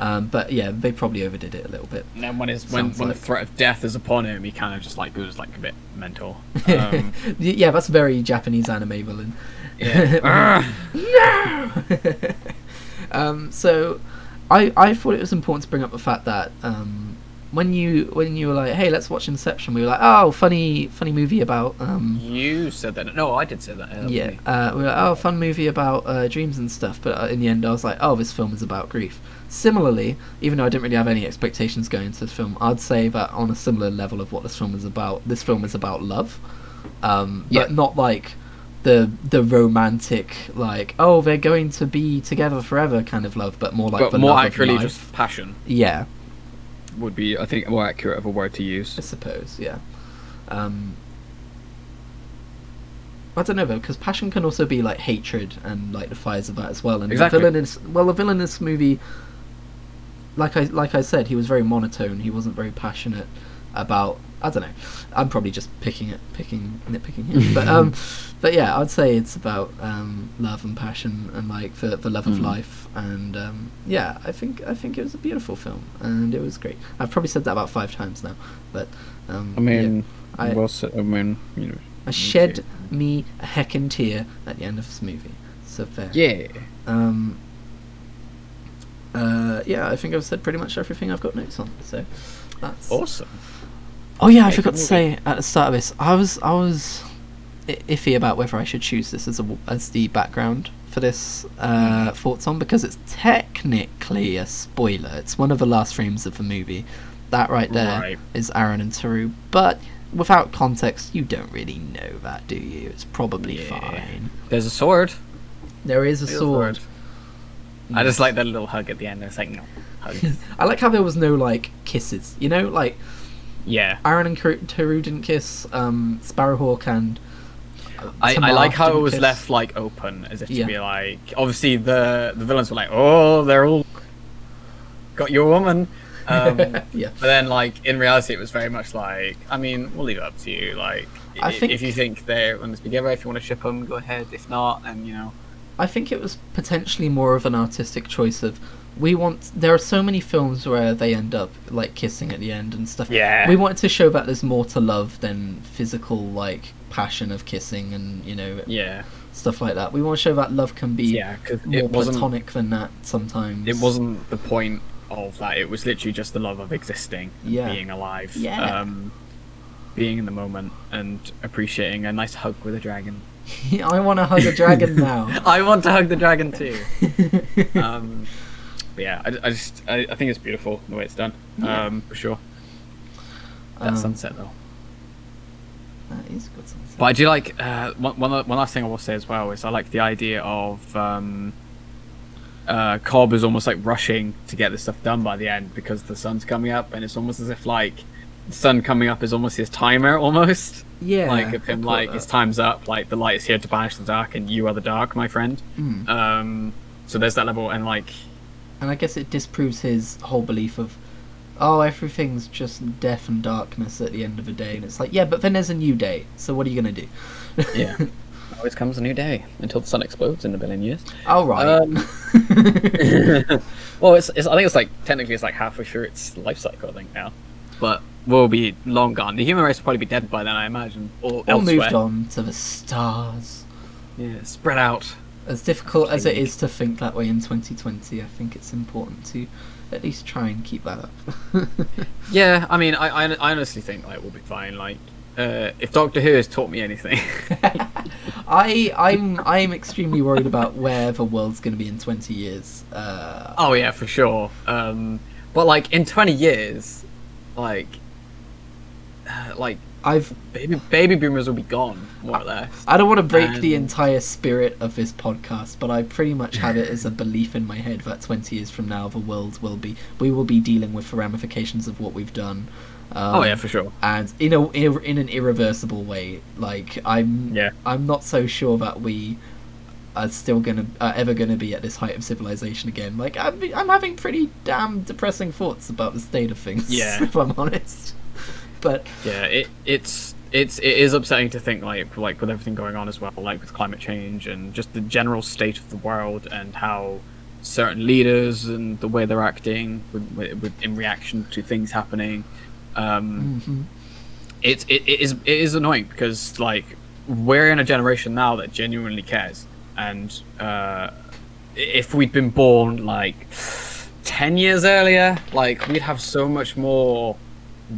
Um, but yeah, they probably overdid it a little bit. And then when his when, when like- the threat of death is upon him, he kind of just like goes like a bit mental. Um, yeah, that's very Japanese anime villain. yeah. um, so, I I thought it was important to bring up the fact that um, when you when you were like, hey, let's watch Inception, we were like, oh, funny funny movie about um, You said that. No, I did say that. that yeah, uh, we were like, oh, fun movie about uh, dreams and stuff. But uh, in the end, I was like, oh, this film is about grief. Similarly, even though I didn't really have any expectations going into this film, I'd say that on a similar level of what this film is about, this film is about love, um, Yeah. but not like the the romantic like oh they're going to be together forever kind of love, but more like but the more love accurately, of life. just passion yeah, would be, I think, more accurate of a word to use. I suppose, yeah. Um, I don't know though, because passion can also be like hatred and like the fires of that as well. And Exactly. the villain is well, the villain in this movie, like I like I said, he was very monotone. He wasn't very passionate about. I don't know. I'm probably just picking it, picking nitpicking him, but um, but yeah, I'd say it's about um love and passion and like the the love of Mhm. life and um yeah, I think I think it was a beautiful film and it was great. I've probably said that about five times now, but um, I mean, yeah, I- well. I mean, you know. I shed me a heckin' tear at the end of this movie. So fair. Yeah. Um. Uh, yeah, I think I've said pretty much everything I've got notes on. So that's. Awesome. Oh yeah, I forgot to say at the start of this, I was I was iffy about whether I should choose this as a w- as the background for this uh, thoughts on because it's technically a spoiler. It's one of the last frames of the movie. That right there is Right. Arren and Therru, but without context, you don't really know that, do you? It's probably Yeah. fine. There's a sword. There is a Real sword. sword. I just like that little hug at the end. It's like, no, hug. I like how there was no like kisses. You know, like yeah. Arren and Therru didn't kiss. Um, Sparrowhawk and uh, I, I like how it was kiss. left like open, as if Yeah. to be like. Obviously, the the villains were like, "Oh, they're all got your woman," um, yeah, but then like in reality, it was very much like, I mean, we'll leave it up to you. Like, I i- think- if you think they're on this together, if you want to ship them, go ahead. If not, and you know, I think it was potentially more of an artistic choice of we want. There are so many films where they end up like kissing at the end and stuff. yeah, We wanted to show that there's more to love than physical like passion of kissing and you know yeah, stuff like that. We want to show that love can be yeah, because more it wasn't platonic than that sometimes. it wasn't the point of that. It was literally just the love of existing, and Yeah. being alive, Yeah. um, being in the moment, and appreciating a nice hug with a dragon. I want to hug a dragon now. I want to hug the dragon too. um, but yeah, I, I just I, I think it's beautiful the way it's done. Yeah. Um, for sure. That Um, sunset though. That is good sunset. But I do like uh, one, one one last thing I will say as well is I like the idea of um, uh, Cob is almost like rushing to get this stuff done by the end because the sun's coming up, and it's almost as if like sun coming up is almost his timer almost. yeah, like of him like that. his time's up, like the light is here to banish the dark, and you are the dark, my friend. Mm. Um, so there's that level, and like And I guess it disproves his whole belief of, oh, everything's just death and darkness at the end of the day. And it's like, yeah, but then there's a new day. So what are you going to do? Yeah. always comes a new day until the sun explodes in a billion years. All right. Um, well, it's, it's I think it's like technically it's like halfway through its life cycle I think now, but we'll be long gone. The human race will probably be dead by then, I imagine, or Or elsewhere. moved on to the stars. Yeah, spread out. As difficult as it is to think that way in 2020, I think it's important to at least try and keep that up. Yeah, I mean, I, I, I honestly think like we'll be fine. Like, uh, if Doctor Who has taught me anything, I I'm I'm extremely worried about where the world's going to be in 20 years. Uh, oh yeah, for sure. Um, but like in twenty years, like, like I've baby baby boomers will be gone more or less. I don't want to break the entire spirit of this podcast, but I pretty much have it as a belief in my head that 20 years from now, the world will be, we will be dealing with the ramifications of what we've done. Um, oh yeah, for sure. and in a in in an irreversible way. Like I'm, Yeah. I'm not so sure that we are still gonna are ever gonna be at this height of civilization again. Like I'm, I'm having pretty damn depressing thoughts about the state of things. Yeah. if I'm honest. But Yeah, it it's it's it is upsetting to think like like with everything going on as well, like with climate change and just the general state of the world and how certain leaders and the way they're acting with, with, with in reaction to things happening. Um, mhm. it, it, it is it is annoying because like we're in a generation now that genuinely cares and uh, if we'd been born like ten years earlier, like we'd have so much more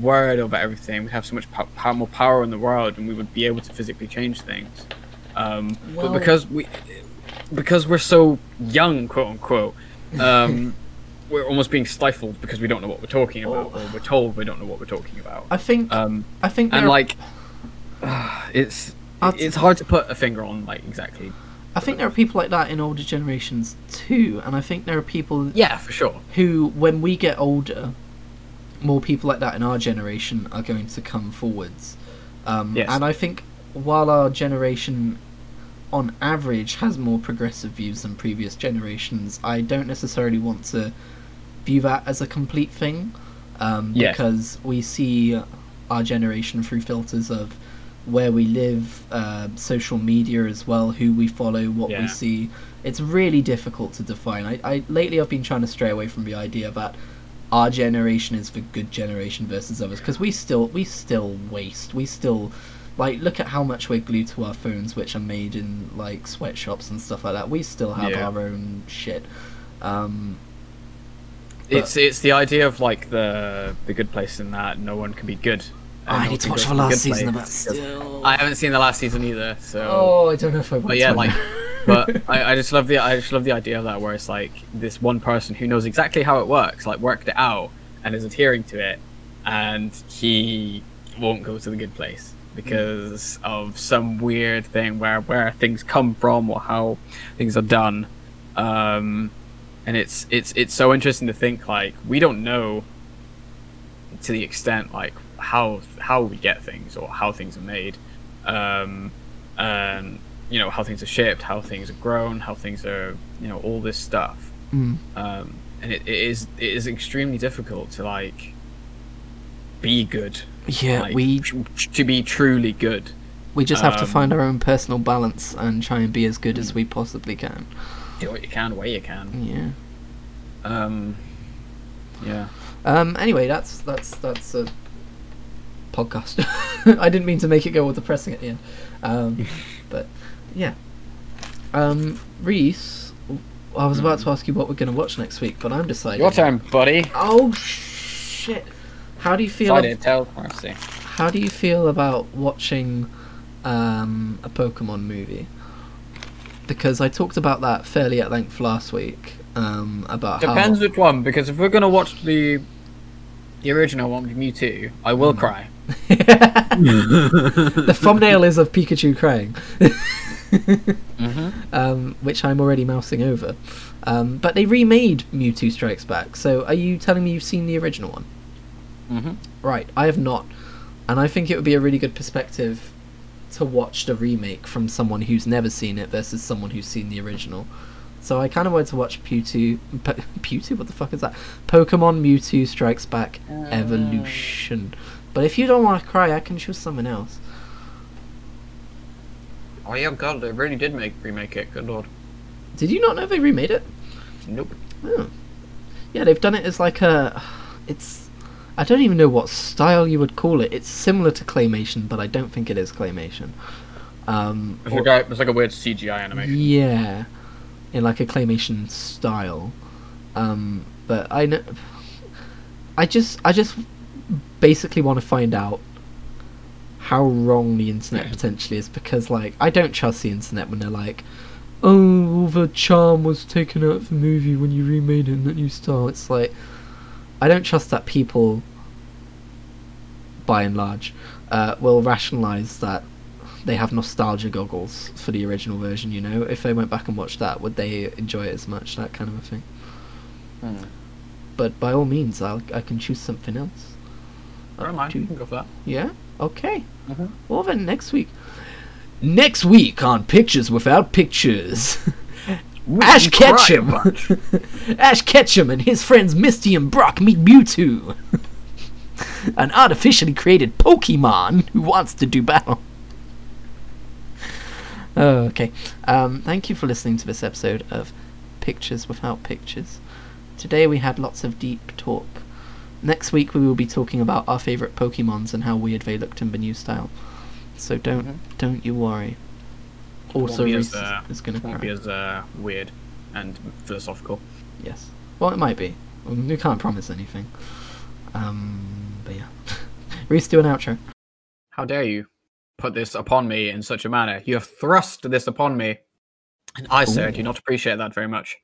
word over everything. We'd have so much pow- more power in the world, and we would be able to physically change things. Um, Well- but because we, because we're so young, quote unquote, um, we're almost being stifled because we don't know what we're talking about, Oh. or we're told we don't know what we're talking about. I think Um, I think and are- like, it's I'll- it's hard to put a finger on like exactly. I think there are people like that in older generations too, and I think there are people Yeah, for sure. who, when we get older, more people like that in our generation are going to come forwards. Um, Yes. And I think while our generation, on average, has more progressive views than previous generations, I don't necessarily want to view that as a complete thing, um, because we see our generation through filters of where we live, uh, social media as well, who we follow, what we see. It's really difficult to define. I, I lately I've been trying to stray away from the idea that our generation is the good generation versus others because we still we still waste. We still like look at how much we're glued to our phones, which are made in like sweatshops and stuff like that. We still have Yeah. our own shit. Um, It's it's the idea of like the the good place in that no one can be good. And I need to watch the last season of that place, because still. I haven't seen the last season either, so. oh, I don't know if I want But yeah, to. like, but I, I just love the I just love the idea of that where it's like this one person who knows exactly how it works, like worked it out and is adhering to it, and he won't go to the good place because of some weird thing where where things come from or how things are done. Um, and it's it's it's so interesting to think like we don't know to the extent like how how we get things or how things are made um and you know how things are shaped how things are grown how things are you know all this stuff Mm. um and it, it is it is extremely difficult to like be good yeah, like, we tr- to be truly good we just have to um, find our own personal balance and try and be as good as we possibly can. do what you can where you can Yeah. um yeah Um. Anyway, that's that's that's a podcast. I didn't mean to make it go all depressing at the end. Um, but yeah. Um, Reese, I was about to ask you what we're going to watch next week, but I'm deciding. your turn buddy Oh shit! How do you feel? Decided, tell Marcy. How do you feel about watching um, a Pokemon movie? Because I talked about that fairly at length last week. Um, about Depends how which one, because if we're gonna watch the the original one with Mewtwo, I will cry. the thumbnail is of Pikachu crying, Mm-hmm. um, which I'm already mousing over. Um, but they remade Mewtwo Strikes Back. So are you telling me you've seen the original one? Mm-hmm. Right, I have not, and I think it would be a really good perspective to watch the remake from someone who's never seen it versus someone who's seen the original. So I kind of wanted to watch Mewtwo. Po- Mewtwo? What the fuck is that? Pokemon Mewtwo Strikes Back Evolution. But if you don't want to cry, I can choose someone else. Oh yeah, God, they really did make remake it. Good lord. Did you not know they remade it? Nope. Oh. Yeah, they've done it as like a. It's. I don't even know what style you would call it. It's similar to claymation, but I don't think it is claymation. Um, It's or- like, a, it's like a weird CGI animation. Yeah, in like a claymation style. Um, but I know, I just, I just basically want to find out how wrong the internet potentially is because, like, I don't trust the internet when they're like, "Oh, the charm was taken out of the movie when you remade it in that new style." It's like, I don't trust that people, by and large, uh, will rationalize that they have nostalgia goggles for the original version. You know, if they went back and watched that, would they enjoy it as much? That kind of a thing. Hmm. But by all means, I'll, I can choose something else. I don't mind. You can go for that. Yeah. Okay. Mhm. Well then, next week. Next week on Pictures Without Pictures. Ash Ketchum. Ash Ketchum and his friends Misty and Brock meet Mewtwo, an artificially created Pokemon who wants to do battle. Oh, okay. Um, thank you for listening to this episode of Pictures Without Pictures. Today we had lots of deep talk. Next week we will be talking about our favourite Pokemons and how weird they looked in the new style. So don't Mhm. don't you worry. Also, won't be Reese as, uh, is going to Won't be as uh, weird and philosophical. Yes. Well, it might be. we can't promise anything. Um, but yeah, Reese, do an outro. How dare you put this upon me in such a manner? You have thrust this upon me, and I, sir, do not appreciate that very much.